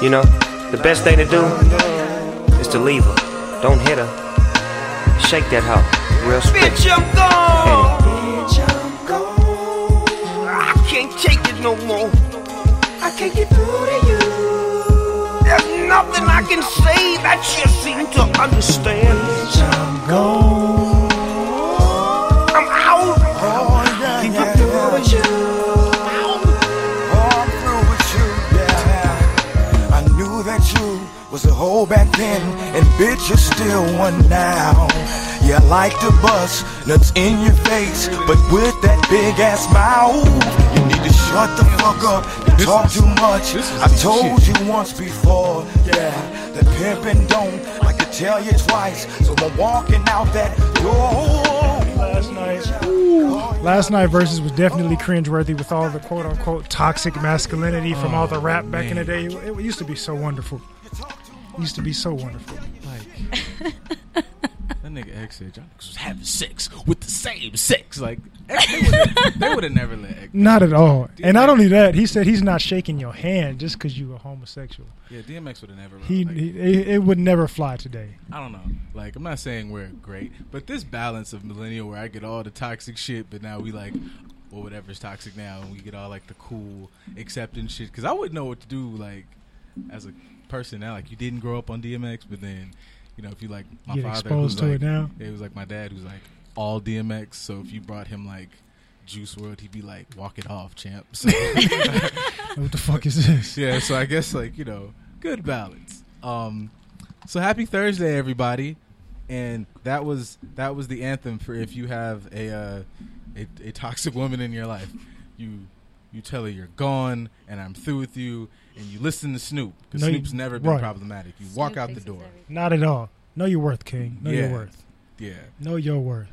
You know, the best thing to do is to leave her. Don't hit her. Shake that hoe. Real spit. Bitch, I'm gone. Bitch, I'm gone. I can't take it no more. I can't get through to you. There's nothing I can say that you seem to understand. Bitch, I'm gone. Was a hoe back then, and bitch, you're still one now. Yeah, I like to bust nuts in your face, but with that big ass mouth, you need to shut the fuck up. You talk too much. I told you once before, yeah, that pimpin' don't like to tell you twice. So I'm walking out that door. Last night, last night Verzuz was definitely cringeworthy with all the quote unquote toxic masculinity from all the rap back in the day. It, it used to be so wonderful. It used to be so wonderful. Like that nigga X said y'all niggas was having sex with the same sex. Like X, they would've- they would have never let X. Not at all. And not only that, he said he's not shaking your hand just because you a homosexual. Yeah, DMX would have never. He, like, he it, it would never fly today. I don't know. Like, I'm not saying we're great, but this balance of millennial where I get all the toxic shit, but now we like, well, whatever's toxic now, and we get all like the cool acceptance shit. Because I wouldn't know what to do, like, as a person now. Like, you didn't grow up on DMX, but then, you know, if you like my Get father, exposed to like, it now. It was like my dad, who's like all DMX. So if you brought him like Juice WRLD, he'd be like, walk it off, champ. So, What the fuck is this? yeah, so I guess like you know, good balance. Um, so happy Thursday, everybody, and that was that was the anthem for if you have a uh, a, a toxic woman in your life, you you tell her you're gone and I'm through with you, and you listen to Snoop because No, you- Snoop's never been right. problematic. You walk out the door, Not at all. Know your worth, King. Know Yeah. your worth. yeah. Know your worth.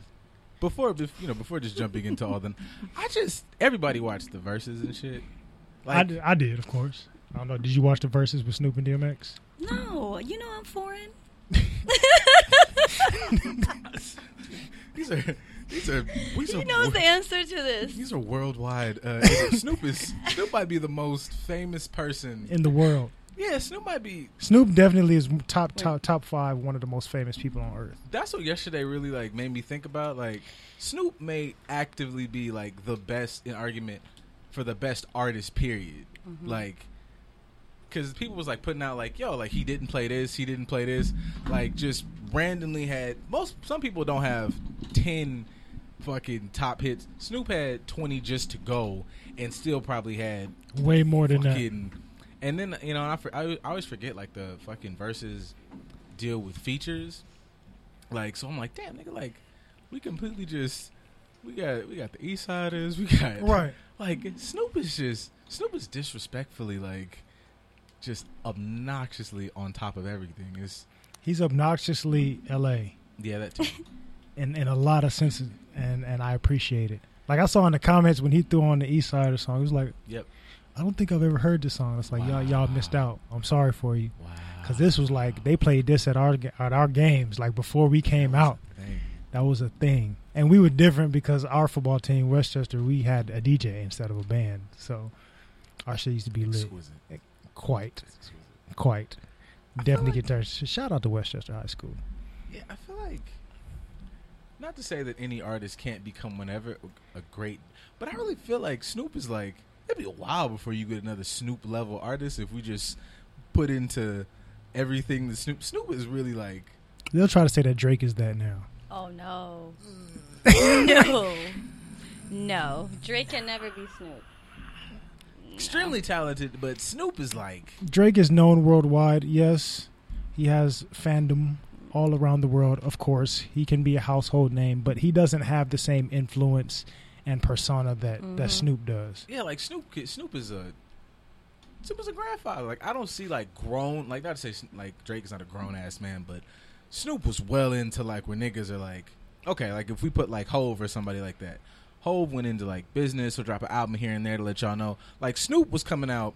Before bef- you know, before just jumping into all them, I just everybody watched the Verzuz and shit. I, did, I did, of course. I don't know. Did you watch the Verzuz with Snoop and DMX? No, you know I'm foreign. these are these are these He are knows wor- the answer to this. These are worldwide. Uh, Snoop is Snoop might be the most famous person. In the world. Yeah, Snoop might be. Snoop definitely is top top top five, one of the most famous people on earth. That's what yesterday really like made me think about. Like Snoop may actively be like the best in argument for the best artist. Period. Mm-hmm. Like. Because people was like putting out like yo like he didn't play this he didn't play this like just randomly had most some people don't have ten fucking top hits Snoop had twenty just to go and still probably had Way more than that. And then you know, I, I I always forget like the fucking Verzuz deal with features. Like so, I'm like, damn, nigga, like we completely just we got we got the East Siders, we got Right. Like Snoop is just Snoop is disrespectfully like just obnoxiously on top of everything. It's He's obnoxiously L.A. yeah, that too. in in a lot of senses, and and I appreciate it. Like I saw in the comments when he threw on the East Side song, it was like, Yep. I don't think I've ever heard this song. It's like y'all y'all missed out. I'm sorry for you. Wow. Because this was like they played this at our at our games like before we came out. That was a thing, and we were different because our football team, Westchester, we had a DJ instead of a band. So our shit used to be lit. Exquisite. Eh, quite, Exquisite. quite. I Definitely like- get there. Shout out to Westchester High School. Yeah, I feel like not to say that any artist can't become whenever a great, but I really feel like Snoop is like it'd be a while before you get another Snoop level artist if we just put into everything that Snoop Snoop is really like They'll try to say that Drake is that now. Oh no. no. No. Drake can never be Snoop. extremely talented, but Snoop is like Drake is known worldwide. Yes, he has fandom all around the world. Of course, he can be a household name, but he doesn't have the same influence and persona that that Mhm. Snoop does. yeah, like Snoop Snoop is a Snoop is a grandfather. Like I don't see like grown like not to say like Drake is not a grown ass man, but Snoop was well into like where niggas are like okay, like if we put like Hove or somebody like that. Hove went into like business or drop an album here and there to let y'all know. Like Snoop was coming out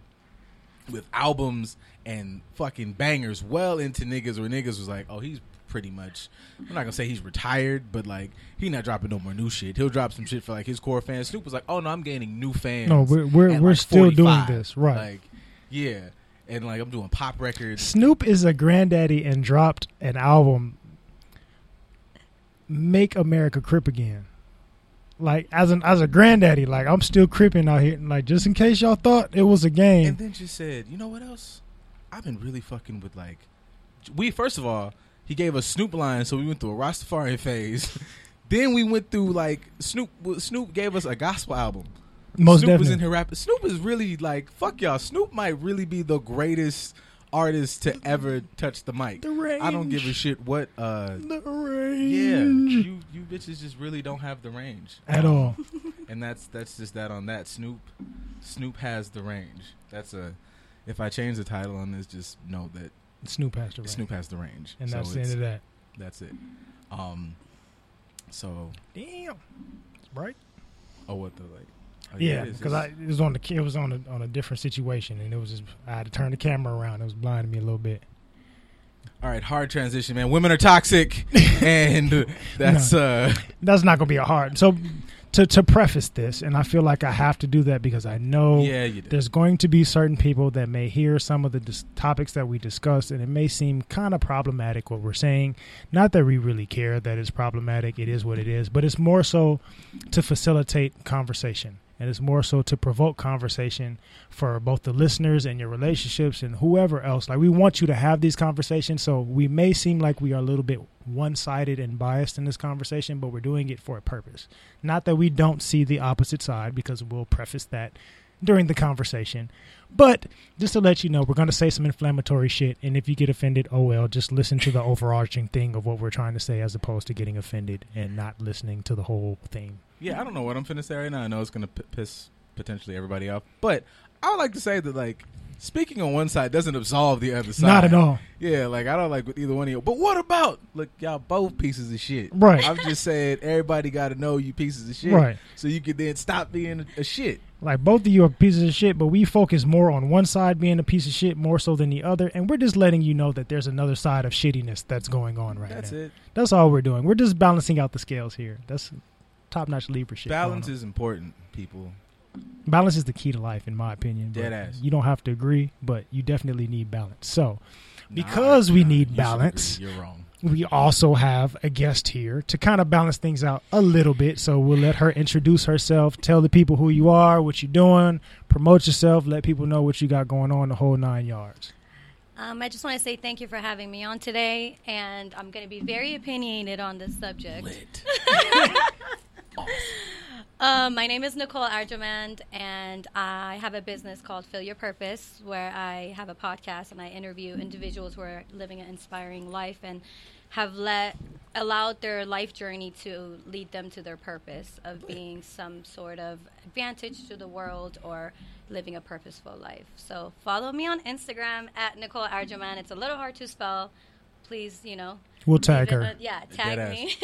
with albums and fucking bangers well into niggas where niggas was like, oh, he's pretty much. I'm not gonna say he's retired, but like he not dropping no more new shit. He'll drop some shit for like his core fans. Snoop was like, oh no, I'm gaining new fans. No, we're we're we're like, still doing this, right? Like, yeah. and like I'm doing pop records. Snoop is a granddaddy and dropped an album, "Make America Crip Again." Like as an as a granddaddy, like I'm still creeping out here. And like just in case y'all thought it was a game, And then just said, you know what else? I've been really fucking with like, we first of all, he gave us Snoop Lion, so we went through a Rastafarian phase. then we went through like Snoop. Snoop gave us a gospel album. most Snoop was definitely. in here rapping. Snoop is really like fuck y'all. Snoop might really be the greatest artist to ever touch the mic. The range. I don't give a shit what. uh the Yeah, range you you bitches just really don't have the range at all. and that's that's just that on that. Snoop, Snoop has the range. That's a. If I change the title on this, just know that Snoop has the range, Snoop has the range, and So that's the end of that. That's it. Um. So, Damn, right? oh, what the like? Yeah, because I it was on the it was on a on a different situation, and it was just I had to turn the camera around. It was blinding me a little bit. All right, hard transition, man. Women are toxic, and that's uh. That's not gonna be a hard. So to to preface this, and I feel like I have to do that because I know Yeah, there's going to be certain people that may hear some of the dis- topics that we discussed, and it may seem kind of problematic what we're saying. Not that we really care that it's problematic; it is what it is. But it's more so to facilitate conversation, and it's more so to provoke conversation for both the listeners and your relationships and whoever else. Like we want you to have these conversations, so we may seem like we are a little bit one-sided and biased in this conversation, but we're doing it for a purpose. Not that we don't see the opposite side, because we'll preface that during the conversation. But just to let you know, we're going to say some inflammatory shit, and if you get offended, oh well, just listen to the overarching thing of what we're trying to say, as opposed to getting offended and not listening to the whole thing. Yeah, I don't know what I'm finna say right now. I know it's gonna p- piss potentially everybody off, but I would like to say that like speaking on one side doesn't absolve the other side. Not at all. Yeah, like I don't like with either one of you. But what about look, y'all both pieces of shit. Right. I'm just saying everybody got to know you pieces of shit, Right. So you can then stop being a, a shit. Like both of you are pieces of shit, but we focus more on one side being a piece of shit more so than the other, and we're just letting you know that there's another side of shittiness that's going on right That's now. That's it. That's all we're doing. We're just balancing out the scales here. That's top notch Libra shit. going Balance is important, people. balance is the key to life, in my opinion. Dead ass. You don't have to agree, but you definitely need balance. So, Nah, because we nah, need you balance, agree. You're wrong. we also have a guest here to kind of balance things out a little bit. So we'll let her introduce herself, tell the people who you are, what you're doing, promote yourself, let people know what you got going on, the whole nine yards. Um, I just want to say thank you for having me on today, and I'm going to be very opinionated on this subject. Um, my name is Nicole Arjomand, and I have a business called Fill Your Purpose, where I have a podcast and I interview individuals who are living an inspiring life and have let allowed their life journey to lead them to their purpose of being some sort of advantage to the world or living a purposeful life. So follow me on Instagram at Nicole Arjomand. It's a little hard to spell. Please, you know. We'll tag leave it- her. uh, yeah, tag Deadass. me.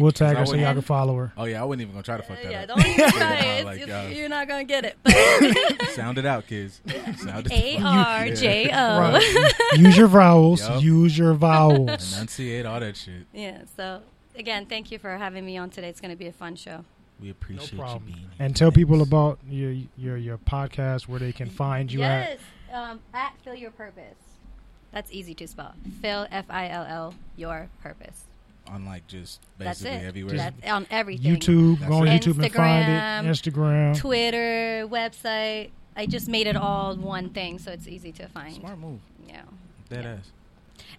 We'll tag her so y'all can follow her. Oh yeah, I wasn't even gonna try to fuck that up. yeah, up. don't even try it. like, uh, you're not gonna get it. But Sound it out, kids. Sound it. A R J O. Right. Use your vowels. Yup. Use your vowels. Enunciate all that shit. Yeah. So again, thank you for having me on today. It's going to be a fun show. We appreciate you problem. being here. And tell people about your your your podcast where they can find you at. yes. Um, at Fill Your Purpose. That's easy to spell. Fill F I L L Your Purpose. on like just That's basically it. everywhere. That's on everything. YouTube. That's Go on it. YouTube and find Instagram, it. Instagram. Twitter, website. I just made it all one thing, so it's easy to find. Smart move. Yeah. Dead Yeah. ass.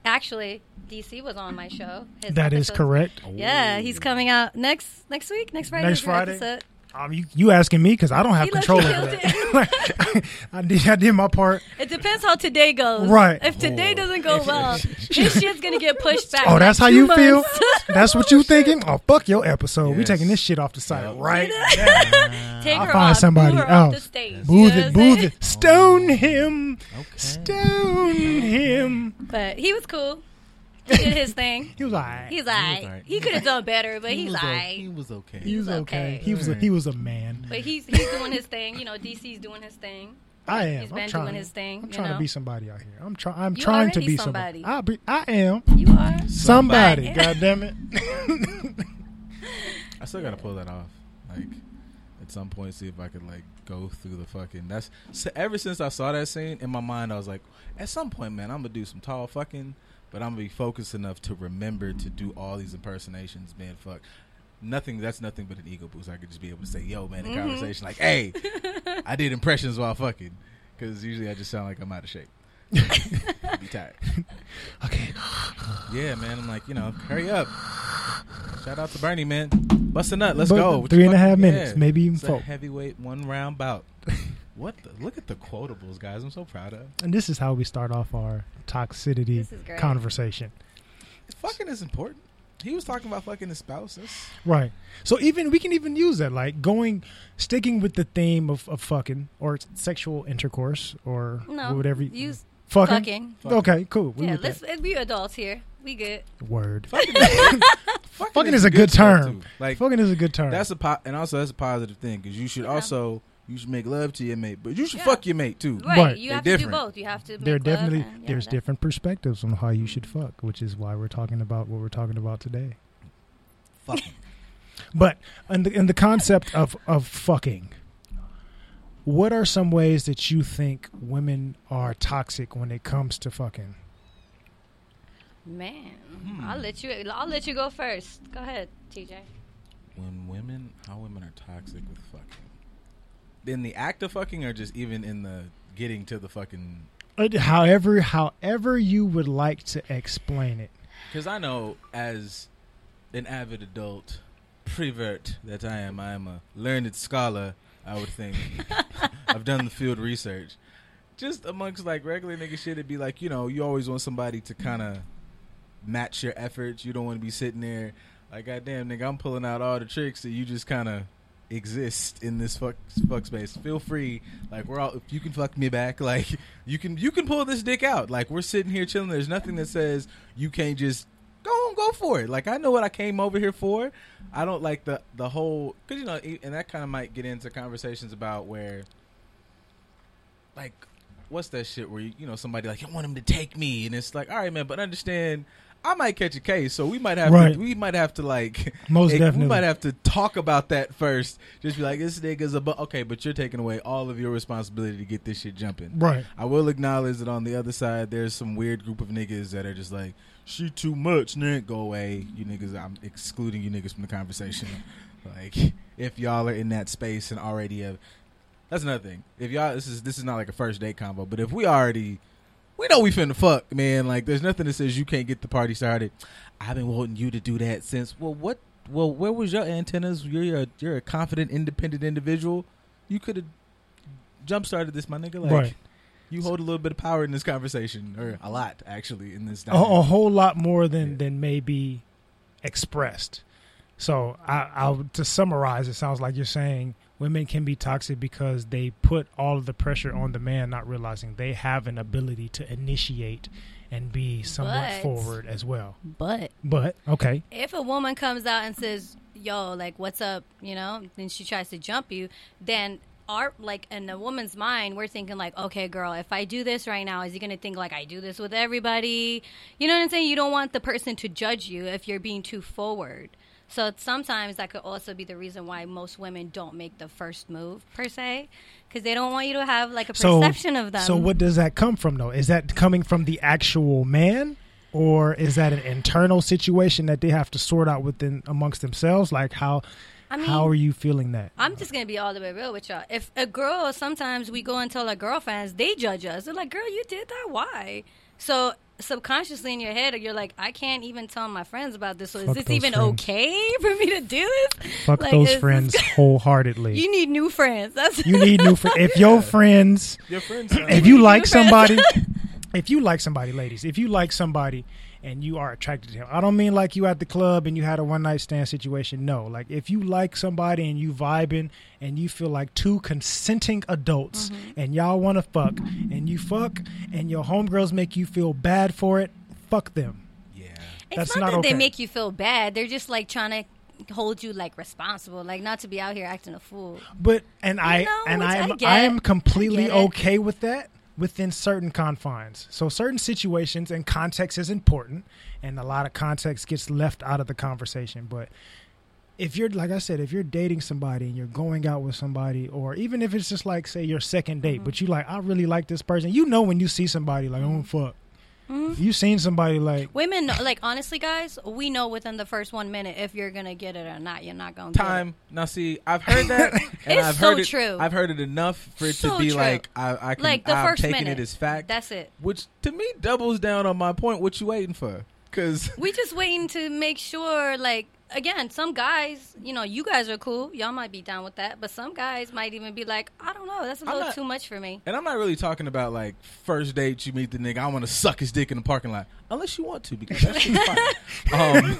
Actually, DC was on my show. His That is episode's- correct. Oh. Yeah, he's coming out next next week, next Friday. Next is your Friday? episode. Um, you, you asking me because I don't have He control lucky over killed that. I did I did my part. It depends how today goes. Right. If today Oh. doesn't go well, this shit's gonna get pushed back. Oh, that's like how two you feel. That's what you thinking. Oh, fuck your episode. We taking this shit off the site Yep. right. Take I'll her find off. somebody Boo her else. Off the stage. Booth it, booth it. Stone him. Okay. Stone him. But he was cool. He did his thing. He was alright. He's alright. alright. He could have done better, but he's was o- alright. He was okay. He was was okay. okay. He was a, he was a man. But he's he's doing his thing. You know, DC's doing his thing. I am. He's I'm been trying, doing his thing, I'm you trying to be somebody out here. I'm trying. I'm You trying to be somebody. I, be, I am You are. somebody. Right. God damn it. I still gotta pull that off. Like at some point, see if I could like go through the fucking. That's so ever since I saw that scene in my mind, I was like, at some point, man, I'm gonna do some tall fucking, but I'm gonna be focused enough to remember to do all these impersonations, man. Fuck. Nothing. That's nothing but an ego boost. I could just be able to say, "Yo, man," in mm-hmm. conversation, like, "Hey, I did impressions while fucking," because usually I just sound like I'm out of shape. be tired. Okay. Yeah, man. I'm like, you know, hurry up. Shout out to Bernie, man. Bust a nut. Let's But go. What three you and a half fucking- minutes, yeah. maybe even It's a four. heavyweight one round bout. what the? Look at the quotables, guys. I'm so proud of. And this is how we start off our toxicity This is conversation. Fucking is important. He was talking about fucking his spouses. Right. So even we can even use that, like going, sticking with the theme of, of fucking or sexual intercourse or No, whatever. you- use fucking. fucking. Okay, cool. We Yeah, let's that. we adults here. We good. Word. fucking, Fucking is a good stuff, term. too. Like Fucking is a good term. that's a po- and also that's a positive thing because you should Yeah. also you should make love to your mate, but you should Yeah. fuck your mate too. Right. Right. You They're have to do both. You have to. there are definitely and- yeah, there's that- different perspectives on how you should fuck, which is why we're talking about what we're talking about today. Fucking. But in the in the concept of of fucking, what are some ways that you think women are toxic when it comes to fucking? Man, Hmm. I'll let you. I'll let you go first. Go ahead, TJ. when women, how women are toxic with fucking. In the act of fucking, or just even in the getting to the fucking. Uh, However, however you would like to explain it. Because I know as an avid adult, prevert that I am, I am a learned scholar. I would think I've done the field research. Just amongst like regular nigga shit, it'd be like you know you always want somebody to kind of match your efforts. You don't want to be sitting there like goddamn nigga, I'm pulling out all the tricks that you just kind of exist in this fuck fuck space. Feel free, like we're all if you can fuck me back, like you can you can pull this dick out. Like we're sitting here chilling. There's nothing that says you can't just go on, go for it. Like I know what I came over here for. I don't like the the whole because you know, and that kind of might get into conversations about where, like, what's that shit where you, you know somebody like you want him to take me, and it's like, all right, man, but understand. I might catch a case, so we might have Right. to. We might have to like. Most eh, definitely. We might have to talk about that first. Just be like, this nigga's a bu- okay, but you're taking away all of your responsibility to get this shit jumping. Right. I will acknowledge that on the other side, there's some weird group of niggas that are just like, she too much, nigga. Go away, you niggas. I'm excluding you niggas from the conversation. like, if y'all are in that space and already have, that's another thing. If y'all, this is this is not like a first date combo, but if we already, we know we finna fuck, man. Like, there's nothing that says you can't get the party started. I've been wanting you to do that since. Well, what? Well, where was your antennas? You're a, you're a confident, independent individual. You could have jump started this, my nigga. Like, Right. you hold a little bit of power in this conversation, or a lot actually in this. a, a whole lot more than Yeah. than maybe expressed. So I, I to summarize, it sounds like you're saying women can be toxic because they put all of the pressure on the man, not realizing they have an ability to initiate and be somewhat But- forward as well. But But okay, if a woman comes out and says, "Yo, like, what's up?" You know, then she tries to jump you, then our like in a woman's mind, we're thinking like, "Okay, girl, if I do this right now, is he gonna think like I do this with everybody?" You know what I'm saying? You don't want the person to judge you if you're being too forward. So sometimes that could also be the reason why most women don't make the first move per se, because they don't want you to have like a so perception of them. so what does that come from though? Is that coming from the actual man? Or is that an internal situation that they have to sort out within amongst themselves? Like how I mean, how are you feeling that? I'm just gonna be all the way real with y'all. If a girl, sometimes we go and tell our girlfriends, they judge us. They're like, "Girl, you did that. Why?" So subconsciously in your head, you're like, "I can't even tell my friends about this. So is this even friends. okay for me to do this?" Fuck Like, those friends wholeheartedly. You need new friends. That's You need new friends. If your friends, Your friends. if you like somebody, if you like somebody, ladies, if you like somebody and you are attracted to him, I don't mean like you at the club and you had a one night stand situation. No, like if you like somebody and you vibing and you feel like two consenting adults Mm-hmm. and y'all want to fuck and you fuck and your homegirls make you feel bad for it, fuck them. yeah. it's That's not, not that okay. they make you feel bad. They're just like trying to hold you like responsible, like not to be out here acting a fool. But and I know, and I I am get. I am completely I okay with that within certain confines. So certain situations and context is important, and a lot of context gets left out of the conversation. But if you're like I said, if you're dating somebody and you're going out with somebody, or even if it's just like say your second date, Mm-hmm. but you like I really like this person, you know when you see somebody like oh fuck, Mm-hmm. you seen somebody like Women, know- like honestly, guys, we know within the first one minute if you're gonna get it or not. You're not gonna Time. Now, see, I've heard that, and It's I've so heard it, true. I've heard it enough for it So to be true. like I, I can. Like the I'm first taking minute. it as fact. That's it. which to me doubles down on my point. What you waiting for? Because We just waiting to make sure, like, again, some guys, you know, you guys are cool. Y'all might be down with that, but some guys might even be like, I don't know, that's a I'm little not- too much for me. And I'm not really talking about like first date You meet the nigga. I want to suck his dick in the parking lot, unless you want to, because that's fine. Um,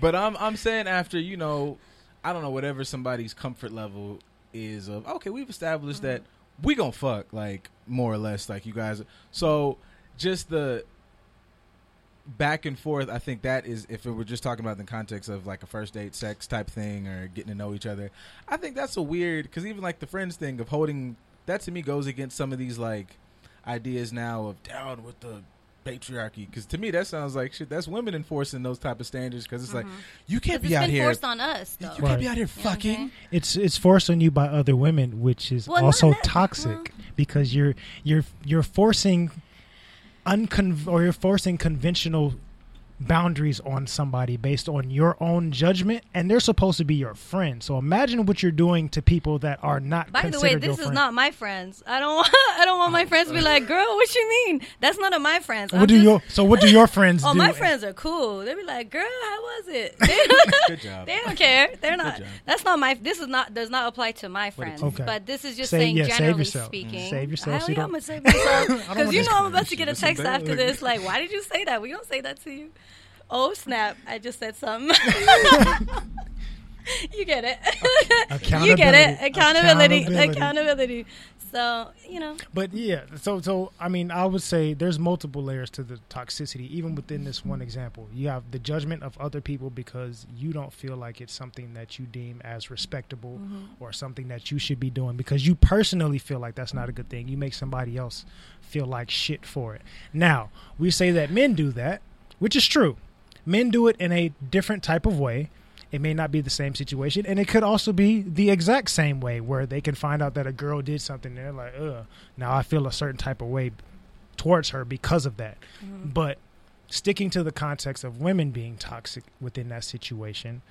but I'm I'm saying after you know, I don't know whatever somebody's comfort level is of. Okay, we've established that we gonna fuck like more or less like you guys. So just the back and forth. I think that is if it were just talking about the context of like a first date sex type thing or getting to know each other. I think that's a weird because even like the friends thing of holding that to me goes against some of these like ideas now of down with the patriarchy because to me that sounds like shit that's women enforcing those type of standards because it's like mm-hmm. you can't Because be it's out been here forced on us, though. you can't be out here You know what I'm fucking it's it's forced on you by other women, which is Well, not also that- toxic because you're you're you're forcing uncon or you're forcing conventional boundaries on somebody based on your own judgment and they're supposed to be your friend. So imagine what you're doing to people that are not By the way, considered this your is friend. not my friends. I don't want. I don't want my friends to be like, "Girl, what you mean?" That's none of my friends. I'm what do just- your so what do your friends Oh, do? my friends are cool. They be like, "Girl, how was it?" Good job. They don't care. They're not. That's not my. This is not. Does not apply to my friends. Okay. But this is just Save- saying yeah, save generally yourself. speaking. Mm, save yourself so you yeah, don't- I'm gonna save myself because you know I'm about to get a text after this. Like, why did you say that? We don't say that to you. Oh snap! I just said something. you get it. you get it. Accountability. Accountability. Accountability. Accountability. So you know. But yeah, so so I mean, I would say there's multiple layers to the toxicity, even within this one example. You have the judgment of other people because you don't feel like it's something that you deem as respectable mm-hmm. or something that you should be doing because you personally feel like that's not a good thing. You make somebody else feel like shit for it. Now, we say that men do that, which is true. Men do it in a different type of way. It may not be the same situation, and it could also be the exact same way where they can find out that a girl did something. And they're like, "Ugh, now I feel a certain type of way towards her because of that." Mm-hmm. But sticking to the context of women being toxic within that situation,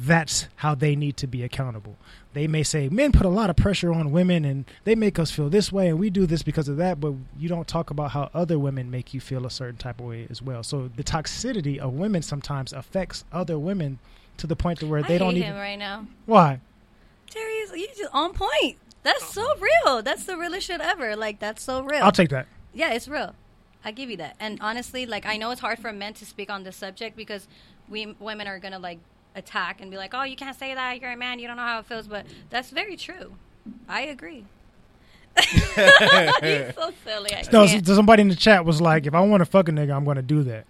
that's how they need to be accountable. They may say men put a lot of pressure on women and they make us feel this way and we do this because of that, but you don't talk about how other women make you feel a certain type of way as well. So the toxicity of women sometimes affects other women to the point to where they I don't hate even him right now. why. Terry, is you just on point. That's so real. That's the realest shit ever. Like that's so real. I'll take that. Yeah, it's real. I give you that. And honestly, like I know it's hard for men to speak on this subject because we women are gonna like attack and be like, "Oh, you can't say that. You're a man. You don't know how it feels." But that's very true. I agree. He's so silly. I No, can't. somebody in the chat was like, if I want to fuck a nigga, I'm going to do that.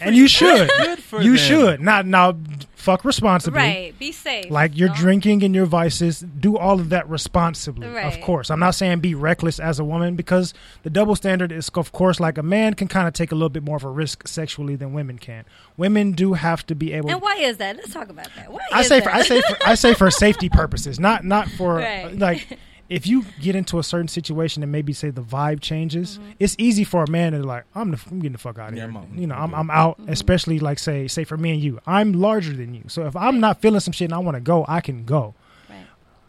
And you should. Good for you them. should. Not now fuck responsibly. Right. Be safe. Like your Don't- drinking and your vices, do all of that responsibly. Of course, I'm not saying be reckless as a woman because the double standard is, of course, like a man can kind of take a little bit more of a risk sexually than women can. Women do have to be able. And why is that? Let's talk about that. Why I is say that? for I say for, I say for safety purposes, not not for Right. like if you get into a certain situation and maybe say the vibe changes, Mm-hmm. it's easy for a man to like I'm the, I'm getting the fuck out of Yeah, here. I'm. You know, I'm I'm I'm out. Mm-hmm. Especially like say say for me and you, I'm larger than you. So if I'm not feeling some shit and I want to go, I can go. Right.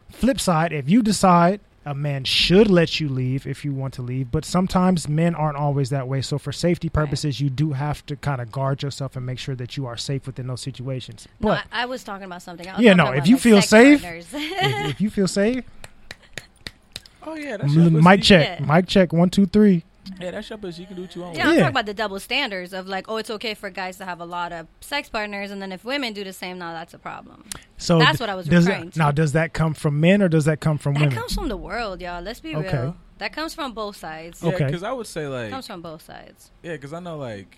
Flip side, if you decide a man should let you leave if you want to leave, but sometimes men aren't always that way. So for safety purposes, you do have to kind of guard yourself and make sure that you are safe within those situations. No, But I, I was talking about something. I Yeah, no, about, if you like, feel sex safe, partners. if, if you feel safe, Oh yeah, that's mm, your M- pussy. mic check, Yeah. mic check, one, two, three. Yeah, that's your pussy. You can do what you want. Yeah, with I'm Yeah. talking about the double standards of like, oh, it's okay for guys to have a lot of sex partners, and then if women do the same, now that's a problem. So That's what I was does referring that, to. Now, does that come from men or does that come from That women? comes from the world, y'all. Let's be Okay. real. That comes from both sides. Yeah, Okay. because I would say like comes from both sides. Yeah, because I know like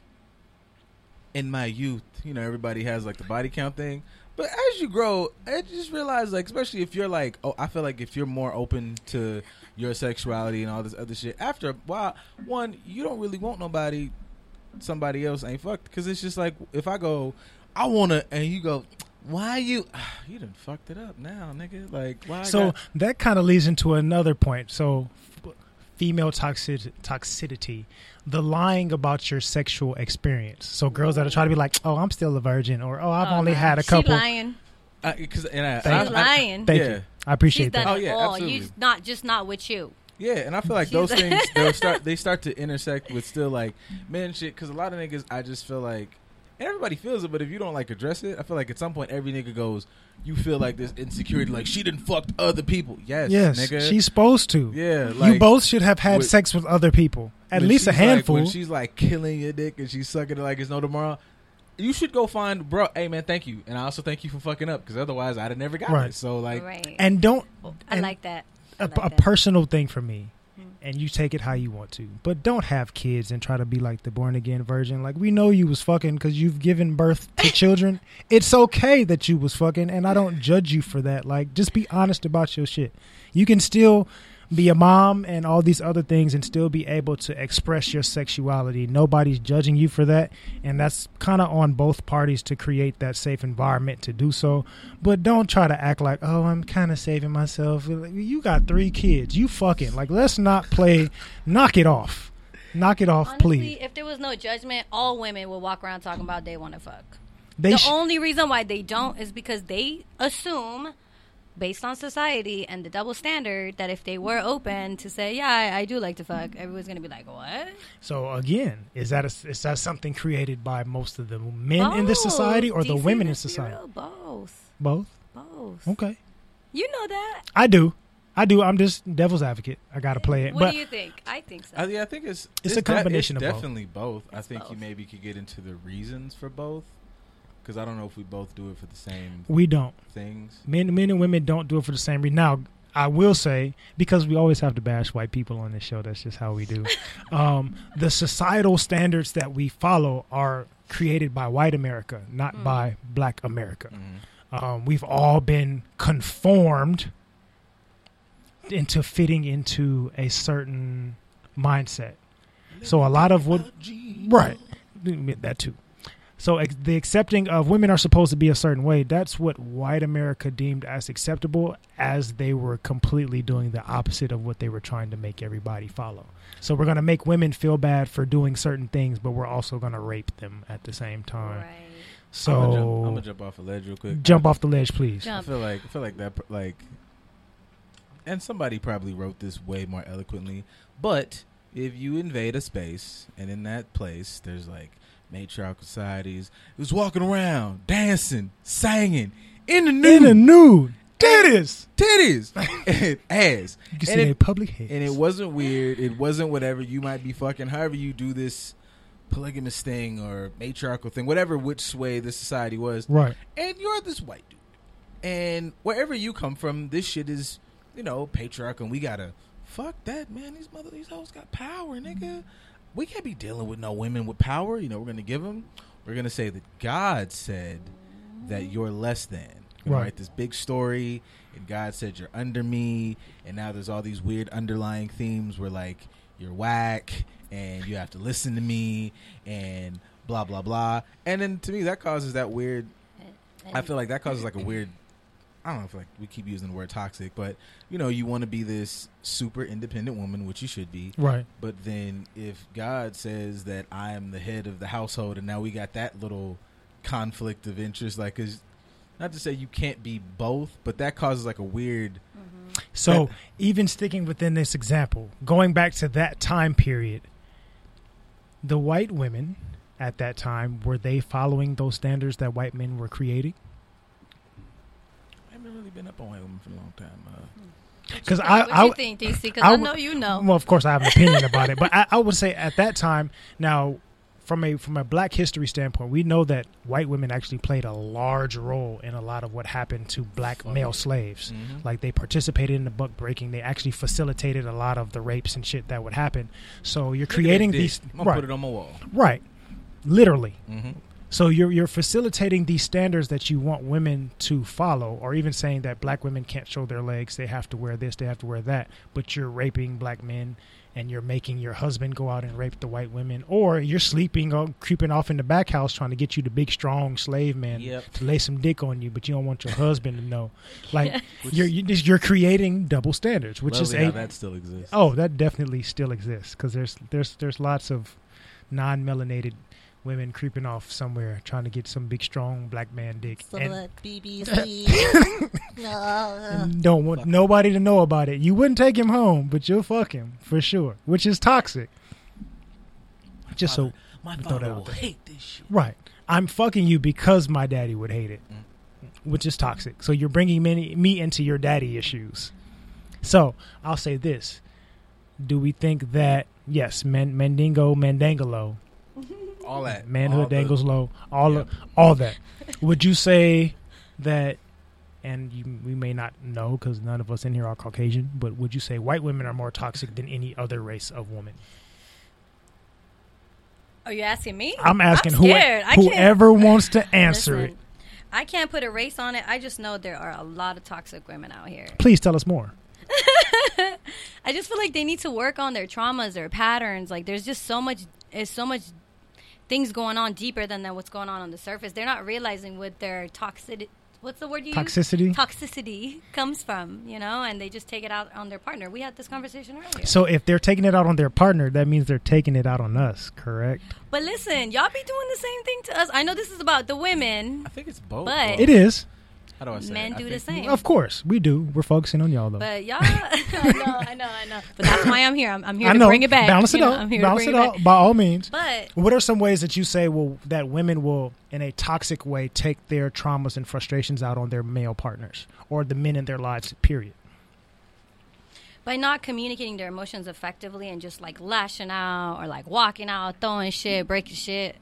in my youth, you know, everybody has like the body count thing. But as you grow, I just realize like, especially if you're like, oh, I feel like if you're more open to your sexuality and all this other shit, after a while, one, you don't really want nobody, somebody else ain't fucked, because it's just like if I go, I wanna, and you go. why you you done fucked it up now, nigga? Like why? So got- that kind of leads into another point. So, female toxic- toxicity, the lying about your sexual experience. So girls that are trying to be like, "Oh, I'm still a virgin," or "Oh, I've Oh, only nah. had a couple." She couple." lying. I, cause, and I, Thank I- She's. I- lying. Thank Yeah. you. I appreciate She's that. Oh, yeah, oh, all. absolutely. You not just not with you. Yeah, and I feel like She's those things they'll start they start to intersect with still like men shit because a lot of niggas I just feel like and everybody feels it, but if you don't like address it, I feel like at some point every nigga goes, you feel like this insecurity, like she didn't fucked other people. Yes, Yes, nigga. she's supposed to. yeah, you both should have had with- sex with other people, at least a she's like- handful. when she's like killing your dick and she's sucking it like it's no tomorrow. You should go find bro. Hey man, thank you, and I also thank you for fucking up because otherwise I'd have never got Right. it. So like, right. and don't I and like that. I a, like a that. personal thing for me. And you take it how you want to. But don't have kids and try to be like the born again virgin. Like we know you was fucking because you've given birth to children. It's okay that you was fucking, and I don't judge you for that. Like just be honest about your shit. You can still be a mom and all these other things and still be able to express your sexuality. Nobody's judging you for that, and that's kind of on both parties to create that safe environment to do so. But don't try to act like, "Oh, I'm kind of saving myself." You got 3 kids. You fucking like let's not play knock it off. Knock it off, Honestly, please. if there was no judgment, all women would walk around talking about they want to fuck. They the sh- only reason why they don't is because they assume, based on society and the double standard, that if they were open to say, "Yeah, I, I do like to fuck," everyone's gonna be like, "What?" So again, is that a, is that something created by most of the men in this society or Both. the women in society? real, Both. Both. Both. Okay. You know that. I do. I do. I'm just devil's advocate. I got to play it. What but do you think? I think so. I, yeah, I think it's It's a de- combination it's of definitely both. I It's think you maybe could get into the reasons for both because I don't know if we both do it for the same we don't. things. Men, men and women don't do it for the same reason. Now, I will say because we always have to bash white people on this show. That's just how we do. um, the societal standards that we follow are created by white America, not Mm. by black America. Mhm. Um, we've all been conformed into fitting into a certain mindset. So a lot of what, right, that too. So ex- the accepting of women are supposed to be a certain way. That's what white America deemed as acceptable, as they were completely doing the opposite of what they were trying to make everybody follow. So we're going to make women feel bad for doing certain things, but we're also going to rape them at the same time. right. So I'm gonna, jump, I'm gonna jump off a ledge real quick. jump off the ledge, please. I feel like I feel like that like, and somebody probably wrote this way more eloquently. But if you invade a space and in that place there's like matriarchal societies, was walking around dancing, singing in the In the nude, titties. titties, and ass, You can And see it- public heads. and it wasn't weird. It wasn't whatever you might be fucking. However you do this polygamous thing or matriarchal thing, whatever which way the society was, right. and you're this white dude. And wherever you come from, this shit is, you know, patriarchal. And we gotta fuck that, man. These mother, these hoes got power, nigga. We can't be dealing with no women with power. You know, we're gonna give them. We're gonna say that God said that you're less than. We're Right. write this big story, and God said you're under me. And now there's all these weird underlying themes where like you're whack, and you have to listen to me, and blah blah blah. And then to me, that causes that weird I feel like that causes like a weird. I don't know if like we keep using the word toxic, but you know, you want to be this super independent woman, which you should be. Right. But then if God says that I am the head of the household, and now we got that little conflict of interest, like, cause not to say you can't be both, but that causes like a weird. Mm-hmm. So That- even sticking within this example, going back to that time period, the white women at that time were they following those standards that white men were creating? I haven't really been up on white women for a long time. Uh, Because What I, you I, think, DC? Because I I, would- know you know. well, of course, I have an opinion about it, but I, I would say at that time, now from a from a Black history standpoint, we know that white women actually played a large role in a lot of what happened to black Fuck. male slaves. mhm. Like they participated in the buck breaking. They actually facilitated a lot of the rapes and shit that would happen. So you're Look creating these I'm gonna right, put it on my wall. right, literally. Mm-hmm. So you're you're facilitating these standards that you want women to follow, or even saying that black women can't show their legs, they have to wear this, they have to wear that. But you're raping black men and you're making your husband go out and rape the white women, or you're sleeping or creeping off in the back house trying to get you the big strong slave man Yep. to lay some dick on you, but you don't want your husband to know. Like you're you- you're creating double standards, which is Lovely how a that still exists. oh that definitely still exists because there's there's there's lots of non-melanated women creeping off somewhere trying to get some big strong black man dick and, BBC. and don't want nobody to know about it. You wouldn't take him home, but you'll fuck him for sure, which is toxic. Just so my we that father out will hate this shit. right, I'm fucking you because my daddy would hate it, mm. which is toxic. So you're bringing me, me into your daddy issues. So I'll say this: Do we think that yes, man, Mandingo, Mandangalo, All that manhood all the- dangles low, all Yeah. of, all that. Would you say that? And you, we may not know because none of us in here are Caucasian, but would you say white women are more toxic than any other race of women? Are oh, you asking me? I'm asking I'm who, scared. I can't- whoever wants to answer Listen, it. I can't put a race on it. I just know there are a lot of toxic women out here. Please tell us more. I just feel like they need to work on their traumas, their patterns. Like there's just so much, it's so much things going on deeper than, than what's going on on the surface. They're not realizing what their toxic, what's the word you use? Toxicity. Toxicity comes from, you know, and they just take it out on their partner. We had this conversation earlier. So if they're taking it out on their partner, that means they're taking it out on us, correct? but listen, y'all be doing the same thing to us. I know this is about the women. I think it's both. But- though. It is. How do I say? Men it? I do the think- same. Of course, we do. We're focusing on y'all though. But y'all, I know, I know, I know. But that's why I'm here. I'm, I'm here I to know. bring it back. Balance it you know, out. I'm here Balance to bring it out back. by all means. But What are some ways that you say will that women will, in a toxic way, take their traumas and frustrations out on their male partners or the men in their lives? Period. by not communicating their emotions effectively and just like lashing out or like walking out, throwing shit, breaking shit.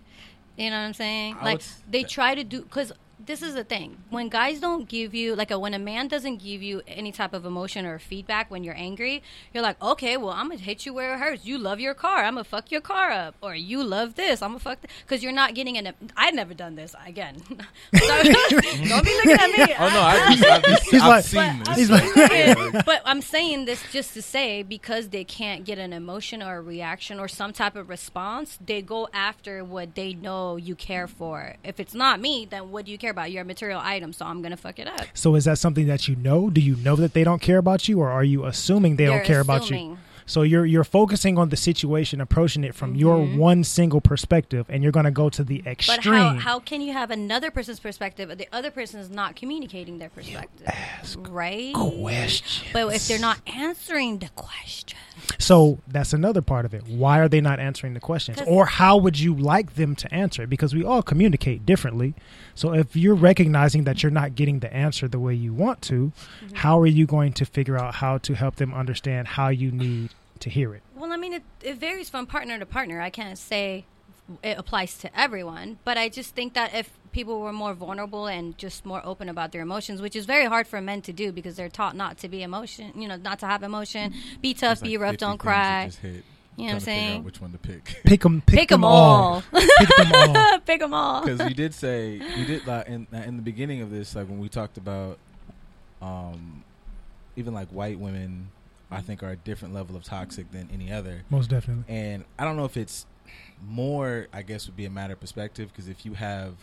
You know what I'm saying? I Like they try to do because this is the thing. When guys don't give you like a, when a man doesn't give you any type of emotion or feedback when you're angry you're like okay well i'm gonna hit you where it hurts. You love your car. I'm gonna fuck your car up. Or you love this. I'm gonna fuck because you're not getting an i've never done this again. Don't be looking at me. Oh no, I just, I've, He's I've like- seen this. He's like- but I'm saying this just to say because they can't get an emotion or a reaction or some type of response, they go after what they know you care for. If it's not me, then what do you care about? You're a material item, so I'm gonna fuck it up. So is that something that you know? Do you know that they don't care about you, or are you assuming they They're don't care about you? assuming. So you're you're focusing on the situation, approaching it from your Mm-hmm. one single perspective, and you're going to go to the extreme. But extreme. how, how can you have another person's perspective, but the other person is not communicating their perspective, right? Questions. But if they're not answering the question, So that's another part of it. Why are they not answering the questions? 'Cause- Or how would you like them to answer it? Because we all communicate differently. So if you're recognizing that you're not getting the answer the way you want to, Mm-hmm. how are you going to figure out how to help them understand how you need to hear it? Well, I mean, it, it varies from partner to partner. I can't say it applies to everyone, but I just think that if people were more vulnerable and just more open about their emotions, which is very hard for men to do because they're taught not to be emotion, you know, not to have emotion, be tough, like be rough, don't things cry. You just hit. You know what I'm Trying to figure out saying? Which one to pick? Pick them, pick, Pick them them all. Pick them all. Pick them all. Because you did say you did like in in the beginning of this, like when we talked about, um, even like white women, I think are a different level of toxic than any other. Most definitely. And I don't know if it's more. I guess would be a matter of perspective because if you have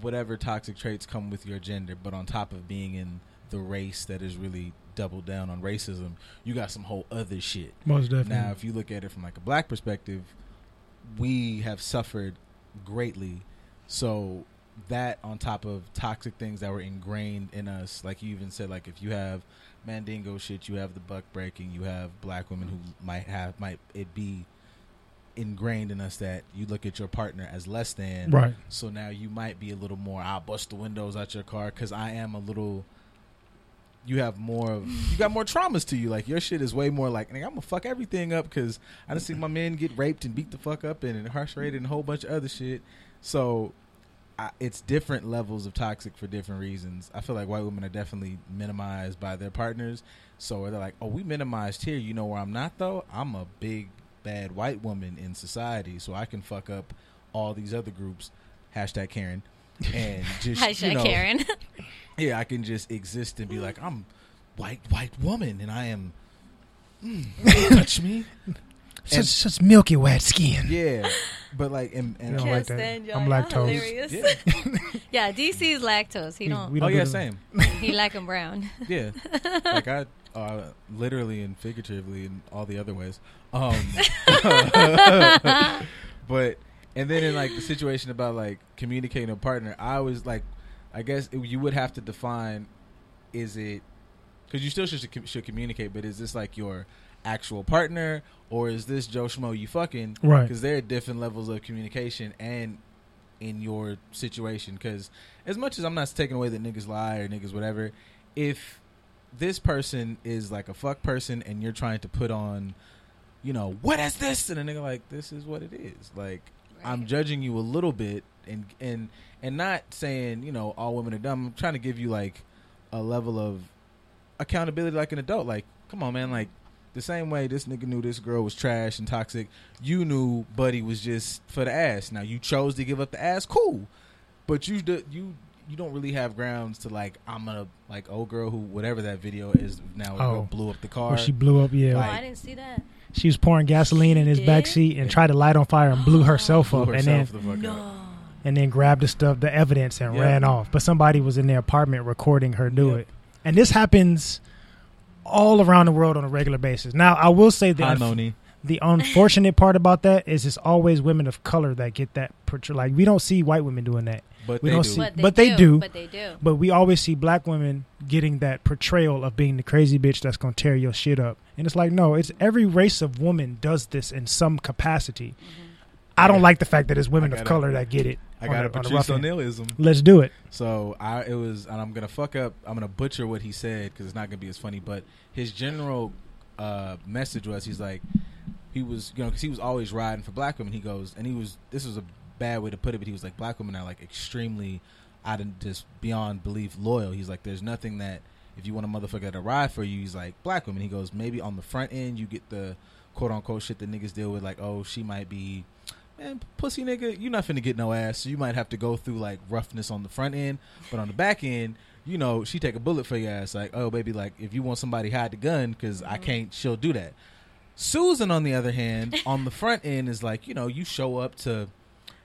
whatever toxic traits come with your gender, but on top of being in the race that is really doubled down on racism, you got some whole other shit. Most definitely. Now, if you look at it from like a black perspective, we have suffered greatly. So that on top of toxic things that were ingrained in us, like you even said, like if you have mandingo shit, you have the buck breaking, you have black women who might have might it be ingrained in us that you look at your partner as less than. Right. So now you might be a little more. I'll bust the windows out your car because I am a little. You have more of you got more traumas to you. Like your shit is way more like I'm gonna fuck everything up because I done seen my men get raped and beat the fuck up and incarcerated and a whole bunch of other shit. So I, it's different levels of toxic for different reasons. I feel like white women are definitely minimized by their partners. So they're like, oh, we minimized here. You know where I'm not though. I'm a big bad white woman in society, so I can fuck up all these other groups. Hashtag Karen. And just Hashtag you know, Karen. yeah, I can just exist and be like, I'm white white woman, and I am touch me. Such such milky white skin. Yeah, but like and, and You don't like that. I'm lactose. hilarious. yeah. yeah, DC's lactose. He We- don't. we oh don't yeah, do- same. he like him brown. Yeah, like I uh, literally and figuratively in all the other ways. Um, but and then in like the situation about like communicating a partner, I was like, I guess it, you would have to define: is it because you still should should communicate, but is this like your actual partner or is this Joe Schmo you fucking? Right. Because there are different levels of communication and in your situation. Because as much as I'm not taking away that niggas lie or niggas whatever, if this person is like a fuck person and you're trying to put on, you know, what is this? And a nigga like, this is what it is. Like, I'm judging you a little bit and and and not saying you know all women are dumb. I'm trying to give you like a level of accountability like an adult. Like, come on, man. Like the same way this nigga knew this girl was trash and toxic, you knew Buddy was just for the ass. Now you chose to give up the ass, cool, but you do, you you don't really have grounds to like I'm gonna like old girl who whatever that video is now Oh. blew up the car. Where she blew up, yeah. Oh, I didn't see that. She was pouring gasoline in his She back seat and tried to light on fire and blew herself blew up, and then herself the fuck up. and then grabbed the stuff, the evidence, and Yeah. ran off. But somebody was in their apartment recording her do Yep. it, and this happens all around the world on a regular basis. Now, I will say that. Hi, Moni. the unfortunate part about that is it's always women of color that get that portray- like we don't see white women doing that But We they don't do. see- But they, But they do, do. But they do. but we always see black women getting that portrayal of being the crazy bitch that's going to tear your shit up and it's like no it's every race of woman does this in some capacity i don't Yeah. like the fact that it's women of gotta- color that get it I got a- a on Patrice. O'Nealism. let's do it So I it was, and I'm gonna fuck up. I'm gonna butcher what he said because it's not gonna be as funny. But his general uh, message was, he's like, he was, you know, because he was always riding for black women. He goes, and he was. This was a bad way to put it, but he was like, black women are like extremely, out of just beyond belief loyal. He's like, there's nothing that if you want a motherfucker to ride for you, he's like black women. He goes, maybe on the front end you get the quote unquote shit that niggas deal with, like, oh, she might be man, pussy nigga, you not finna get no ass. So you might have to go through like roughness on the front end, but on the back end, you know, she take a bullet for your ass. Like, oh baby, like if you want somebody hide the gun, because I mm-hmm. can't, she'll do that. Susan, on the other hand, on the front end is like, you know, you show up to,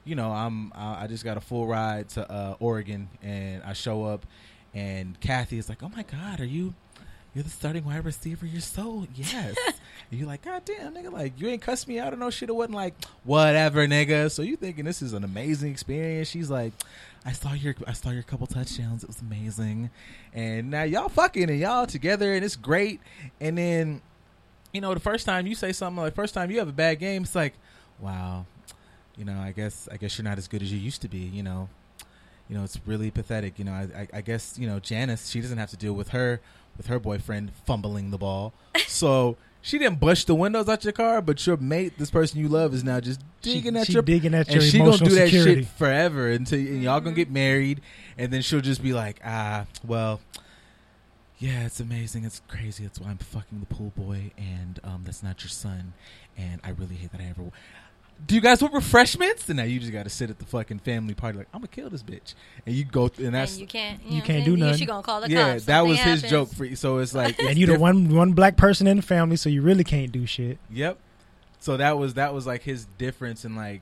you know, I'm, I I just got a full ride to uh, Oregon, and I show up, and Kathy is like, oh my god, are you? You're the starting wide receiver. You're so yes. and you're like, God damn, nigga, like you ain't cussed me out or no shit. It wasn't like whatever, nigga. So you thinking this is an amazing experience? She's like, I saw your, I saw your couple touchdowns. It was amazing. And now y'all fucking and y'all together and it's great. And then, you know, the first time you say something like, first time you have a bad game, it's like, wow, you know, I guess, I guess you're not as good as you used to be. You know, you know, it's really pathetic. You know, I, I, I guess you know Janice. She doesn't have to deal with her with her boyfriend fumbling the ball. so she didn't bust the windows out your car, but your mate, this person you love, is now just She- digging at she your digging at and your she gonna do that security. shit forever until and y'all gonna get married, and then she'll just be like, ah, well. Yeah, it's amazing. It's crazy. That's why I'm fucking the pool boy, and um, that's not your son. And I really hate that I ever. Do you guys want refreshments? And now you just got to sit at the fucking family party like I'm gonna kill this bitch, and you go th- and that's and you can't. you know, can't and do you- nothing. She gonna call the yeah, cops. that was Something his happens. joke for you. So it's like, it's and you the one one black person in the family so you really can't do shit Yep. So that was that was like his difference in like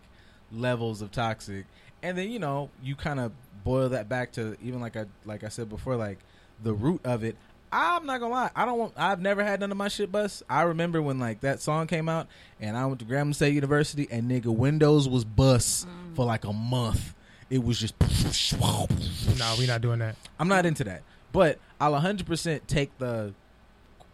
levels of toxic, and then you know you kind of boil that back to even like I like I said before, like the root of it. I'm not gonna lie, I don't want. I've never had none of my shit bust. I remember when like that song came out, and I went to Grambling State University, and nigga Windows was bust mm. for like a month. It was just. no we're not doing that I'm not into that. But I'll 100% take the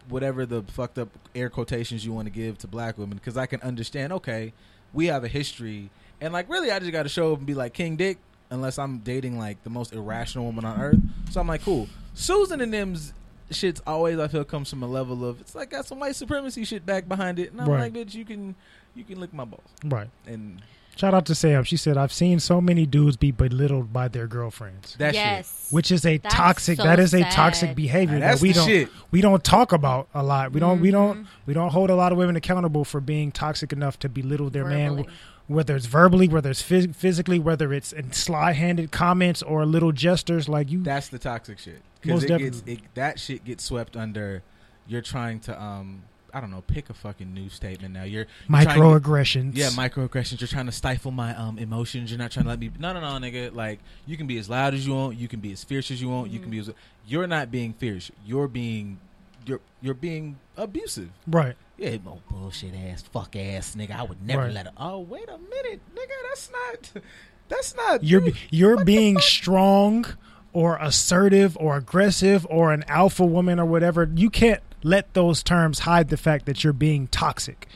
whatever the fucked up air quotations you want to give to black women because I can understand, okay, we have a history. And like, really, I just got to show up and be like King Dick unless I'm dating like the most irrational woman on earth. So I'm like, cool. Susan and them's shit's always, I feel, comes from a level of, it's like got some white supremacy shit back behind it. And I'm Right. like, bitch, you can. You can lick my balls, right and shout out to sam she said i've seen so many dudes be belittled by their girlfriends that shit. which is a That's toxic so that is a sad. toxic behavior Now, that's that we the don't shit. we don't talk about a lot we don't we don't Mhm. we don't hold a lot of women accountable for being toxic enough to belittle their man whether it's verbally whether it's phys- physically whether it's in sly-handed comments or little gestures like you That's the toxic shit. Most Because it gets it, that shit gets swept under. You're trying to um. I don't know, pick a fucking new statement. Now you're, you're to- Microaggressions. yeah, microaggressions. You're trying to stifle my um emotions. You're not trying to let me. No, no, no, nigga. Like you can be as loud as you want. You can be as fierce as you want. You can be as. You're not being fierce. You're being. You're you're being abusive. Right. Yeah, oh, bullshit ass, fuck ass nigga. I would never Right. let her. Oh, wait a minute, nigga. That's not. That's not. You're you're being strong or assertive or aggressive or an alpha woman or whatever. You can't let those terms hide the fact that you're being toxic.